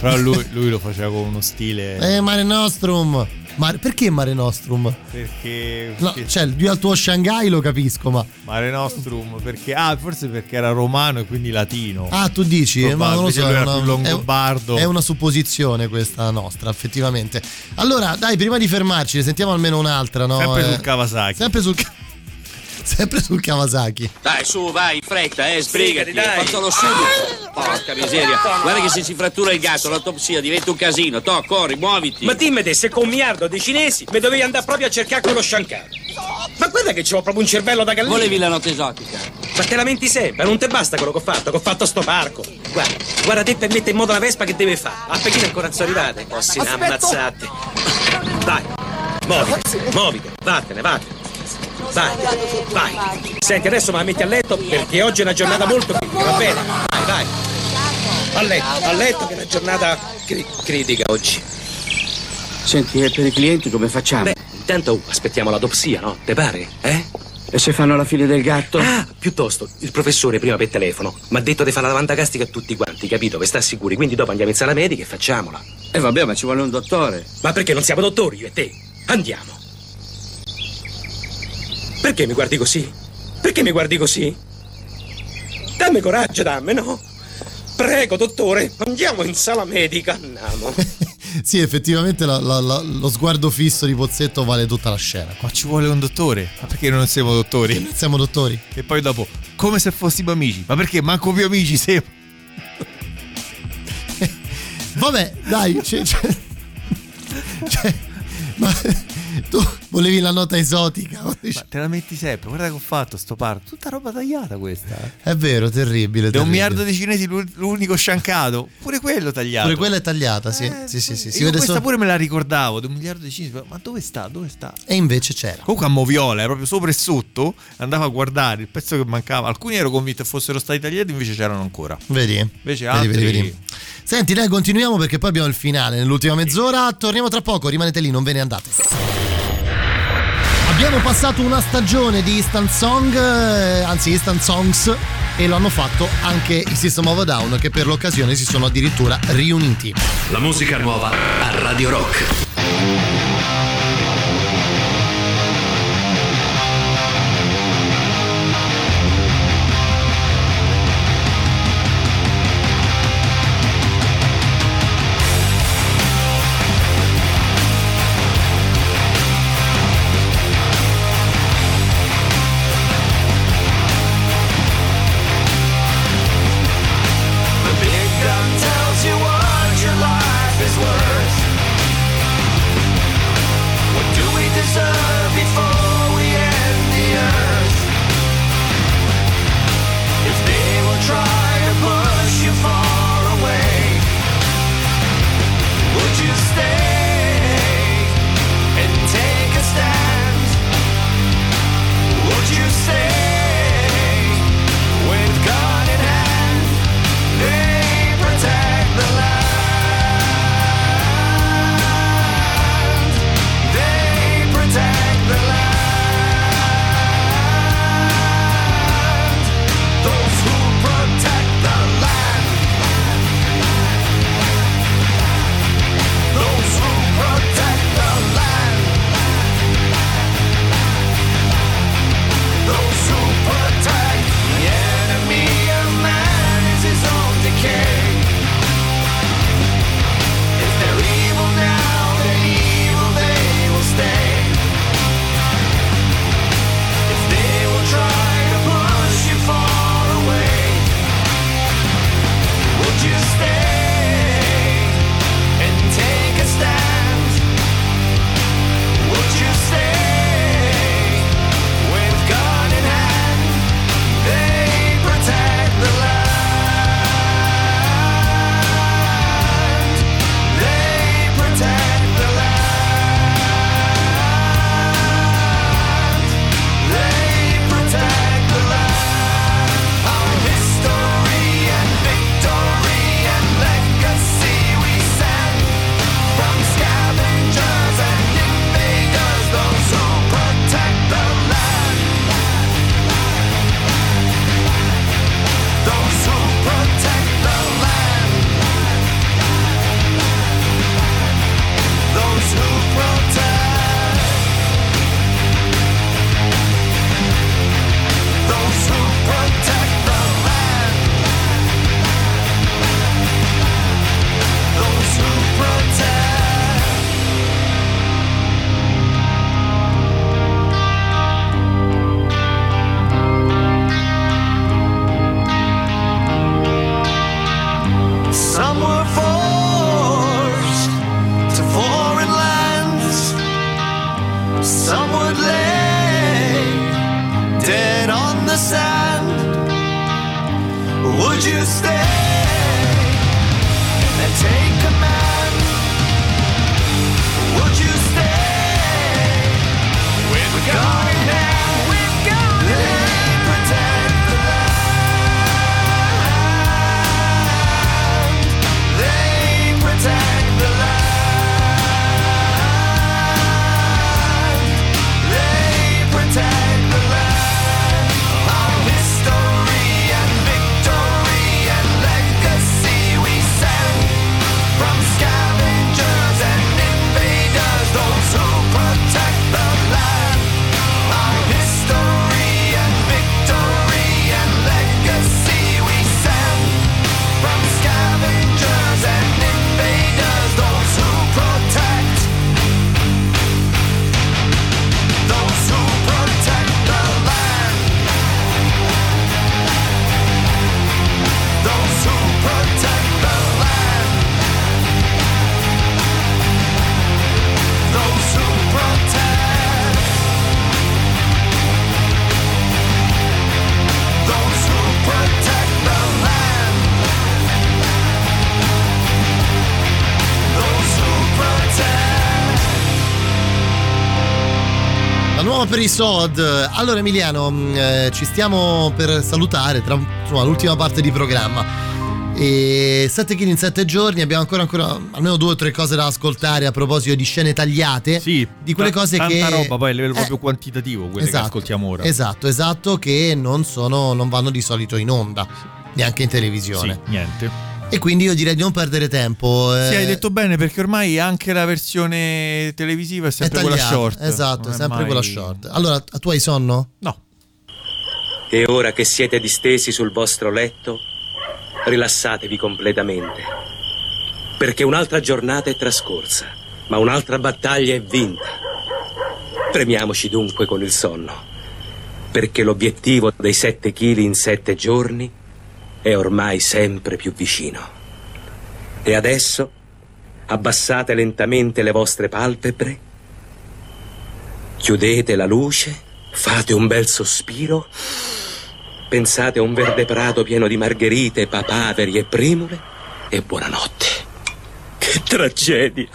Però lui, lui lo faceva con uno stile. Eh, Mare Nostrum. Mare- perché Mare Nostrum? Perché. No, cioè, io al tuo Shanghai lo capisco, ma. Mare Nostrum, perché. Ah, forse perché era romano e quindi latino. Ah, tu dici? Eh, Ma non lo so, era più una, longobardo. è- è una supposizione questa nostra, effettivamente. Allora, dai, prima di fermarci, ne sentiamo almeno un'altra, no? Sempre Eh, sul Kawasaki. Sempre sul, Ka- *laughs* sempre sul Kawasaki. Dai, su, vai, in fretta, eh, sbrigati, Sbrigati, dai. faccelo subito. Porca miseria, guarda che se si frattura il gatto, l'autopsia diventa un casino. To, corri, muoviti. Ma dimmi te, se con un miliardo di cinesi mi dovevi andare proprio a cercare quello Shankar. Ma guarda che c'ho proprio un cervello da gallina. Volevi la notte esotica. Ma te lamenti sempre, non te basta quello che ho fatto, che ho fatto a sto parco. Guarda, guarda te per mettere in modo la Vespa che deve fare. A Pechino ancora non sono arrivate. Ossi ammazzate. Dai, muoviti, muoviti, vattene, vattene. Vai, vai. Senti, adesso me la metti a letto perché oggi è una giornata molto critica, va bene? Vai, vai. A letto, a letto che è una giornata cri- critica oggi. Senti, e per i clienti come facciamo? Beh, intanto aspettiamo l'autopsia, no? Te pare? Eh? E se fanno la fine del gatto? Ah, piuttosto, il professore prima per telefono mi ha detto di fare la lavanda castica a tutti quanti, capito? Vi sta sicuri? Quindi dopo andiamo in sala medica e facciamola. E vabbè, ma ci vuole un dottore. Ma perché non siamo dottori io e te? Andiamo. Perché mi guardi così? Perché mi guardi così? Dammi coraggio, dammi, no? Prego, dottore, andiamo in sala medica, andiamo. *laughs* Sì, effettivamente la- la- la- lo sguardo fisso di Pozzetto vale tutta la scena. Ma ci vuole un dottore. Ma perché non siamo dottori? Siamo dottori. E poi dopo, come se fossimo amici. Ma perché manco più amici siamo? Vabbè, dai, c'è, c'è- *laughs* c'è- ma tu volevi la nota esotica. Ma te la metti sempre. Guarda che ho fatto sto parto. Tutta roba tagliata questa. È vero, terribile. Da un miliardo di cinesi l'u- l'unico sciancato. Pure quello tagliato. Pure quella è tagliata, sì. sì, sì, sì. Io vede questa solo- pure me la ricordavo. Da un miliardo di cinesi. Ma dove sta? Dove sta? E invece c'era. Comunque a Moviola, era proprio sopra e sotto. Andavo a guardare il pezzo che mancava. Alcuni ero convinto fossero stati tagliati, invece c'erano ancora. Vedi? Invece Vedi, altri. vedi, vedi. Senti, dai, continuiamo perché poi abbiamo il finale. Nell'ultima mezz'ora torniamo tra poco. Rimanete lì, non ve ne andate. Abbiamo passato una stagione di Instant Song, eh, anzi Instant Songs, e lo hanno fatto anche i System of a Down che per l'occasione si sono addirittura riuniti. La musica nuova a Radio Rock. I SOD. Allora Emiliano, mh, eh, ci stiamo per salutare tra insomma, l'ultima parte di programma. E 7 kg in 7 giorni, abbiamo ancora, ancora almeno due o tre cose da ascoltare a proposito di scene tagliate. Sì, di quelle ta- cose tanta che. roba poi a livello Eh, proprio quantitativo, quelle esatto, che ascoltiamo ora. Esatto, esatto, che non sono, non vanno di solito in onda, neanche in televisione. Sì, niente. E quindi io direi di non perdere tempo. eh, Sì, hai detto bene perché ormai anche la versione televisiva è è sempre quella tagliata. short. Esatto, Non è è sempre mai- quella short. Allora, tu hai sonno? No. E ora che siete distesi sul vostro letto, rilassatevi completamente. Perché un'altra giornata è trascorsa, ma un'altra battaglia è vinta. Premiamoci dunque con il sonno, perché l'obiettivo dei 7 kg in 7 giorni è ormai sempre più vicino. E adesso abbassate lentamente le vostre palpebre, chiudete la luce, fate un bel sospiro Pensate a un verde prato pieno di margherite, papaveri e primule e buonanotte. Che tragedia!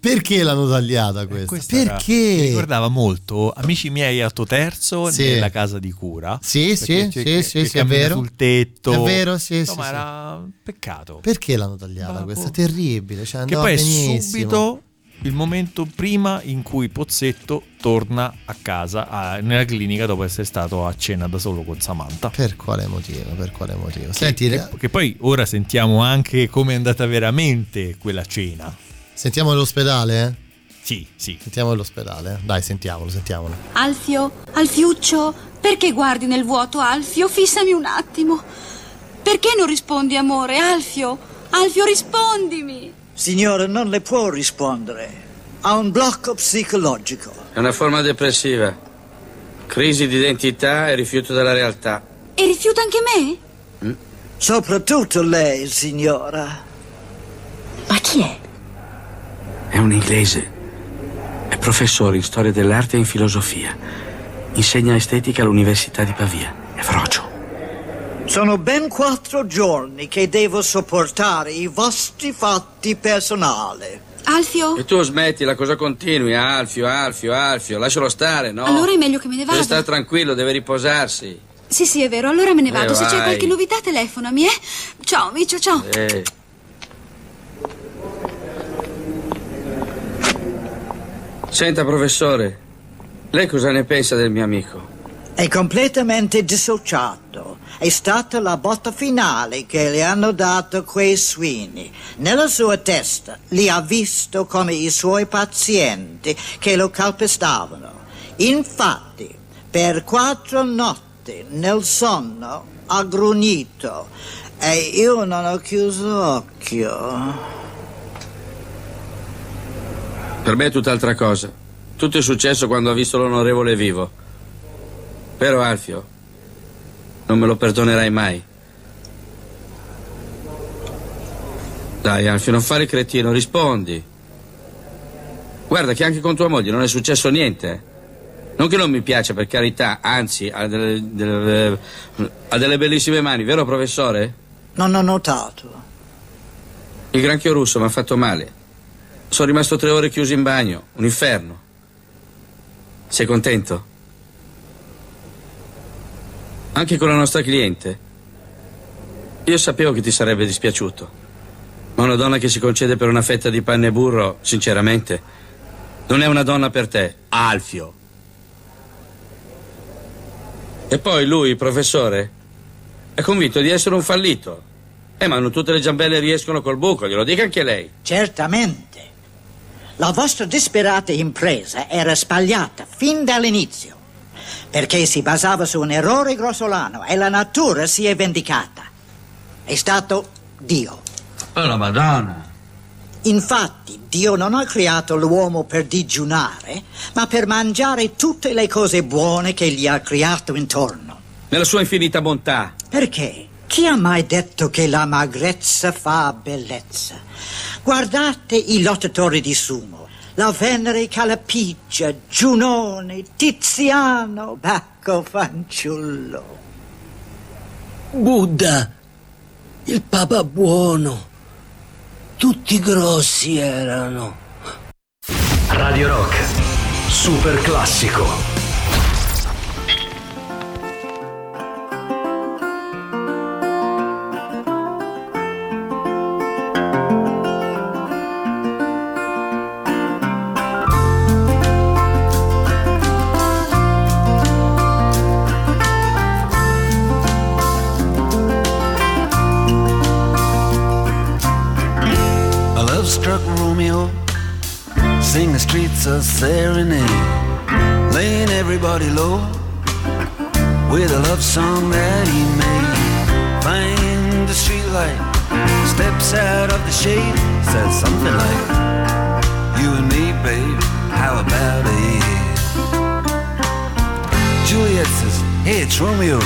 Perché l'hanno tagliata questa? Questa era- Perché? mi ricordava molto Amici miei atto terzo Sì. nella casa di cura. Sì, sì, sì, c'è- sì, che sì, è vero. sul tetto. È vero, sì, Insomma, sì, era un peccato. Perché l'hanno tagliata questa? Terribile. Cioè Che poi è benissimo. subito il momento prima in cui Pozzetto torna a casa a- nella clinica dopo essere stato a cena da solo con Samantha. Per quale motivo? Per quale motivo? Che, Senti, che- che poi ora sentiamo anche come è andata veramente quella cena. Sentiamo l'ospedale? eh? Sì, sì. Sentiamo l'ospedale. eh? Dai, sentiamolo, sentiamolo. Alfio, Alfiuccio, perché guardi nel vuoto, Alfio? Fissami un attimo. Perché non rispondi, amore? Alfio, Alfio, rispondimi. Signore, non le può rispondere. Ha un blocco psicologico. È una forma depressiva. Crisi di identità e rifiuto della realtà. E rifiuta anche me? Soprattutto lei, signora. Ma chi è? È un inglese. È professore in storia dell'arte e in filosofia. Insegna estetica all'Università di Pavia. È frocio. Sono ben quattro giorni che devo sopportare i vostri fatti personali. Alfio? E tu smettila, cosa continui? Alfio, Alfio, Alfio, lascialo stare, no? Allora è meglio che me ne Deve vada. stare tranquillo, deve riposarsi. Sì, sì, è vero, allora me ne vado. Eh, Se c'è qualche novità, telefonami, eh? Ciao, Micio, ciao. Eh. Senta, professore, lei cosa ne pensa del mio amico? È completamente dissociato. È stata la botta finale che le hanno dato quei suini. Nella sua testa li ha visto come i suoi pazienti che lo calpestavano. Infatti, per quattro notti nel sonno ha grugnito e io non ho chiuso occhio. Per me è tutt'altra cosa. Tutto è successo quando ha visto l'onorevole vivo. Vero, Alfio? Non me lo perdonerai mai. Dai, Alfio, non fare il cretino, rispondi. Guarda che anche con tua moglie non è successo niente. Non che non mi piace, per carità, anzi, ha delle, delle- ha delle bellissime mani, vero, professore? Non ho notato. Il granchio russo mi ha fatto male. Sono rimasto tre ore chiuso in bagno, un inferno. Sei contento? Anche con la nostra cliente. Io sapevo che ti sarebbe dispiaciuto. Ma una donna che si concede per una fetta di panne e burro, sinceramente, non è una donna per te, Alfio. E poi lui, professore, è convinto di essere un fallito. Eh, ma non tutte le giambelle riescono col buco, glielo dica anche lei. Certamente. La vostra disperata impresa era sbagliata fin dall'inizio, perché si basava su un errore grossolano e la natura si è vendicata. È stato Dio. Oh, la Madonna. Infatti, Dio non ha creato l'uomo per digiunare, ma per mangiare tutte le cose buone che gli ha creato intorno. Nella sua infinita bontà. Perché? Chi ha mai detto che la magrezza fa bellezza? Guardate i lottatori di sumo. La Venere Calapigia, Giunone, Tiziano, Bacco Fanciullo. Buddha, il Papa buono, tutti grossi erano. Radio Rock, super classico. Streets a serenade, laying everybody low with a love song that he made. Find the streetlight, steps out of the shade, says something like, You and me, babe, how about it? Juliet says, Hey, it's Romeo,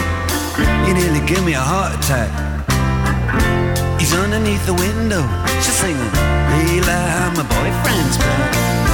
you nearly give me a heart attack. He's underneath the window, she's singing, Leila, my boyfriend's back.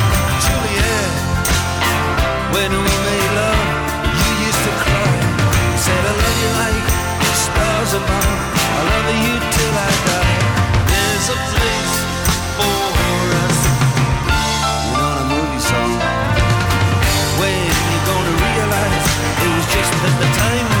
When we made love, you used to cry. Said, I love you like the stars above. I love you till I die. There's a place for us. You know movie song. When you gonna realize just the time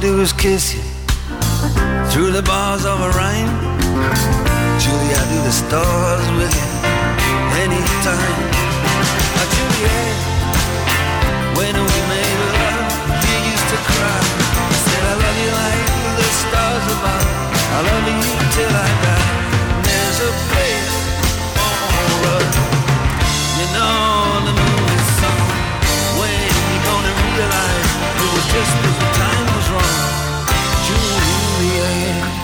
do is kiss you through the bars of a rhyme. Julie, I do the stars with you anytime. Oh, Juliet, when we made love, you used to cry. I said, I love you like the stars above. I love you till I die. There's a place for us. You know the movie song. When you gonna realize it was just the time drunk Juliet.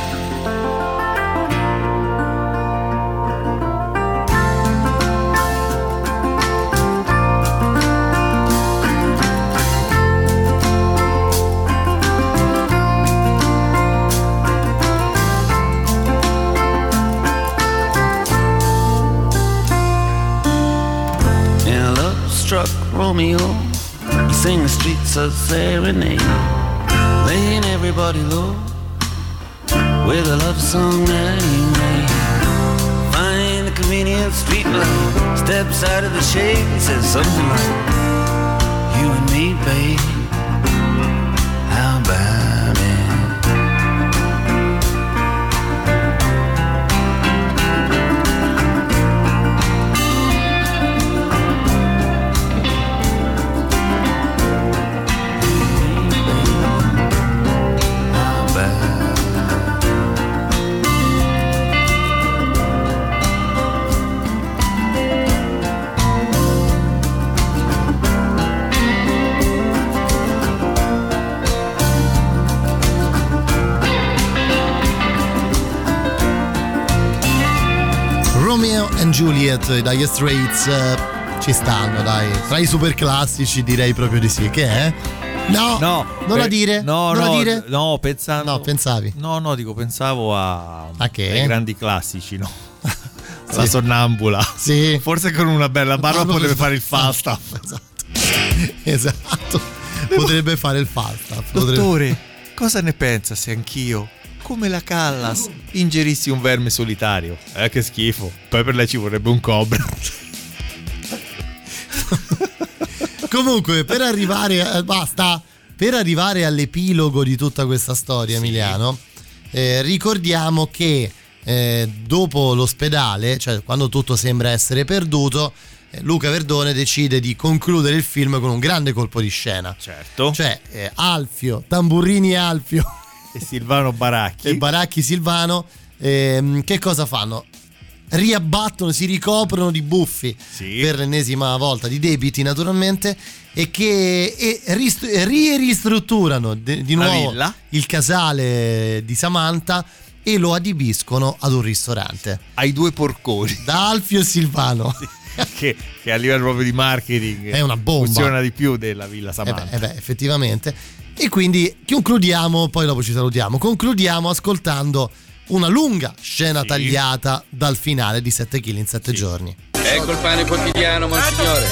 Romeo, sing the streets a serenade everybody low with a love song that he made. Find the convenient street light, steps out of the shade, and says something like, "You and me, babe, how about Juliet Dire Straits eh, ci stanno, dai. Tra i super classici direi proprio di sì. Che è? No, No, non la per- dire? No, non no, la dire? no, pensavo. No, pensavi. No, no, dico, pensavo a. A che? ai grandi classici, no? *laughs* La sonnambula. Sì. Forse con una bella barba *laughs* potrebbe fare il Falstaff. Esatto. Potrebbe fare il Falstaff. potrebbe- Dottore, cosa ne pensa se anch'io, come la Callas, ingerissi un verme solitario? Eh, che schifo. Poi per lei ci vorrebbe un cobra. *laughs* Comunque, per arrivare a, basta, per arrivare all'epilogo di tutta questa storia, Emiliano, eh, ricordiamo che eh, dopo l'ospedale, cioè quando tutto sembra essere perduto, eh, Luca Verdone decide di concludere il film con un grande colpo di scena. Certo. Cioè, eh, Alfio, Tamburrini Alfio e Silvano Baracchi. e Baracchi Silvano, ehm, che cosa fanno? Riabbattono, si ricoprono di buffi per l'ennesima volta, di debiti naturalmente, e che e rist- ristrutturano de- di nuovo il casale di Samantha e lo adibiscono ad un ristorante. Ai due porconi. Da Alfio e Silvano. *laughs* che, che a livello proprio di marketing È una bomba. funziona di più della Villa Eh Samantha. beh, eh beh, effettivamente. E quindi concludiamo, poi dopo ci salutiamo, concludiamo ascoltando una lunga scena tagliata dal finale di 7 kg in 7 giorni. Ecco il pane quotidiano, monsignore.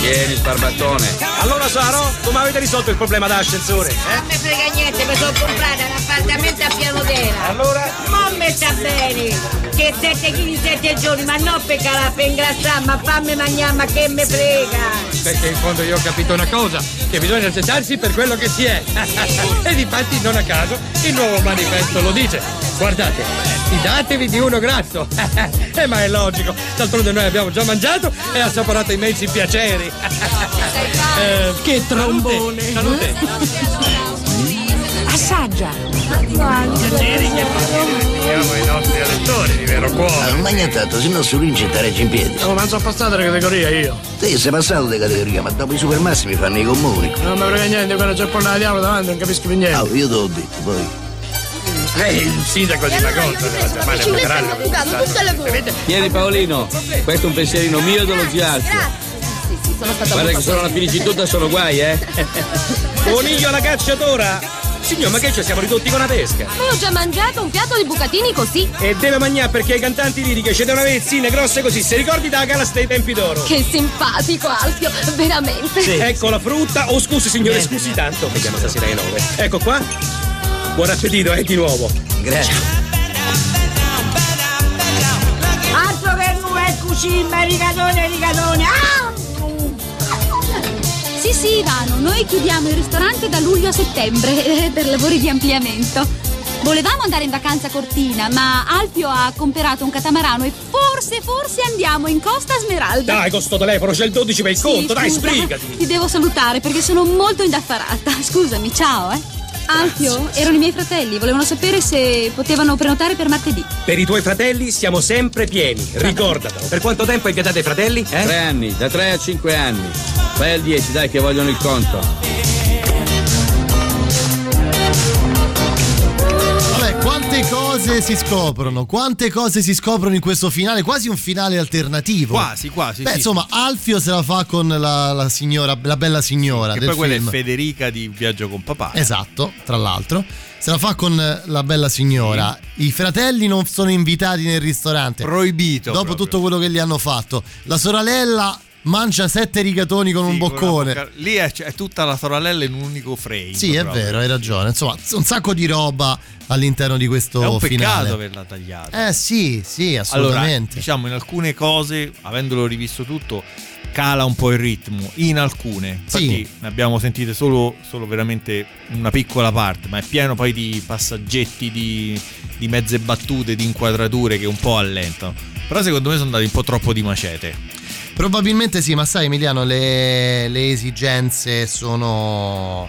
Vieni, sbarbattone. Allora Saro, come avete risolto il problema dell'ascensore? Non mi frega niente, mi sono comprata un appartamento a piano terra. Allora? Non mi sta bene. Che 7 kg in 7 giorni, ma non per calare, per ingrassare, ma fammi mangiare, ma che mi frega. Perché in fondo io ho capito una cosa, che bisogna accettarsi per quello che si è. *laughs* e difatti non a caso il nuovo manifesto lo dice. Guardate, fidatevi di uno grasso. *laughs* eh, ma è logico, d'altronde noi abbiamo già mangiato e assaporato immensi piaceri. *laughs* Eh, Che trombone. Salute. Assaggia. Piaceri, che Siamo i nostri elettori di vero cuore. Non mangia tanto, se no si vince a in piedi. Oh, ma sono passato la categoria io. Te sei passato di categoria, ma dopo i supermassimi fanno i comuni. Non mi frega niente, quando c'è il pollo diavolo davanti non capisco più niente. Ah, io te l'ho detto, poi. Eh, il sindaco di chiamare il federale. Tieni Paolino, questo è un pensierino mio e dello zio Alfio. Guarda che sono una finicitutta sono guai, eh? *laughs* Coniglio alla cacciatora! Signor, ma che ci siamo ridotti con la pesca? Ma ho già mangiato un piatto di bucatini così. E deve mangiare perché i cantanti liriche c'è una vezzine grosse così, se ricordi da galas dei tempi d'oro. Che simpatico, Alfio, veramente. Ecco la frutta. Oh, scusi signore, scusi tanto. Vediamo stasera alle nove. Ecco qua. Buon appetito, eh, di nuovo. Grazie. Altro che nu è cucina, rigatone, rigatone. Ah! Sì, sì, Ivano, noi chiudiamo il ristorante da luglio a settembre eh, per lavori di ampliamento. Volevamo andare in vacanza a Cortina, ma Alfio ha comprato un catamarano e forse, forse andiamo in Costa Smeralda. Dai, con sto telefono c'è il 12 per il Sì, conto, dai, scusa, sbrigati. Ti devo salutare perché sono molto indaffarata. Scusami, ciao, eh. Alfio, erano i miei fratelli, volevano sapere se potevano prenotare per martedì. Per i tuoi fratelli siamo sempre pieni, ricordatelo. Per quanto tempo hai vietato i fratelli? Eh? Tre anni, da tre a cinque anni. Vai al 10, dai, che vogliono il conto. Quante cose si scoprono, quante cose si scoprono in questo finale, quasi un finale alternativo. Quasi, quasi. Beh, sì. insomma, Alfio se la fa con la, la signora, la bella signora Che del poi quella film. è Federica di Viaggio con papà. Esatto, tra l'altro. Se la fa con eh, la bella signora. I fratelli non sono invitati nel ristorante. Proibito. Dopo proprio. tutto quello che gli hanno fatto. La sorella mangia sette rigatoni con un Sì, con boccone. una bocca- Lì è, è tutta la sorella in un unico frame. Sì, è proprio. vero, hai ragione. Insomma, un sacco di roba all'interno di questo È un peccato finale. averla tagliata. Eh sì, sì, Allora, assolutamente. diciamo in alcune cose, avendolo rivisto tutto, cala un po' il ritmo. In alcune, infatti, Sì. ne abbiamo sentite solo, solo veramente una piccola parte, ma è pieno poi di passaggetti, di, di mezze battute, di inquadrature che un po' allentano. Però secondo me sono andati un po' troppo di macete. Probabilmente sì, ma sai Emiliano, le, le esigenze sono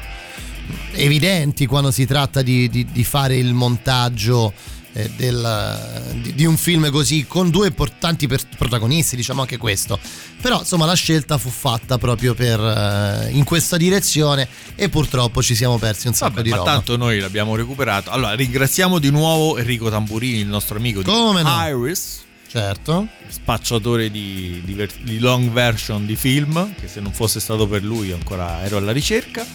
evidenti quando si tratta di, di- di fare il montaggio eh, del- di, di un film così con due importanti per- protagonisti, diciamo anche questo. Però insomma la scelta fu fatta proprio per, eh, in questa direzione e purtroppo ci siamo persi un sacco Vabbè, di ma roba. tanto noi l'abbiamo recuperato. Allora, ringraziamo di nuovo Enrico Tamburini, il nostro amico Come di no? Iris. Certo. Spacciatore di, di di long version di film, che se non fosse stato per lui ancora ero alla ricerca.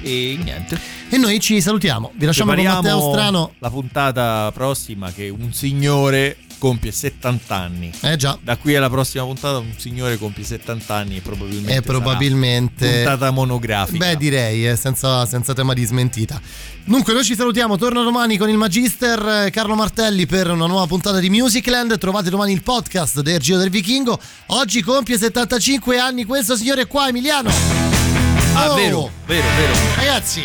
E niente. E noi ci salutiamo. Vi lasciamo con Prepariamo Matteo Strano. La puntata prossima che un signore compie 70 anni. Eh già. Da qui alla prossima puntata un signore compie 70 anni e probabilmente E probabilmente. puntata monografica. Beh, direi, eh, senza, senza tema di smentita. Dunque, noi ci salutiamo. Torno domani con il Magister eh, Carlo Martelli per una nuova puntata di Musicland. Trovate domani il podcast del Giro del Vichingo. Oggi compie 75 anni questo signore qua, Emiliano. Ah, Oh, vero, vero, vero. Ragazzi,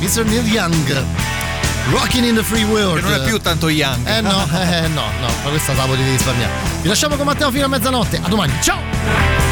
Mr. Neil Young. Rocking in the Free World. Che non è più tanto young. Eh no, *laughs* eh no, no, ma questa la potevi risparmiare. Vi lasciamo con Matteo fino a mezzanotte. A domani. Ciao!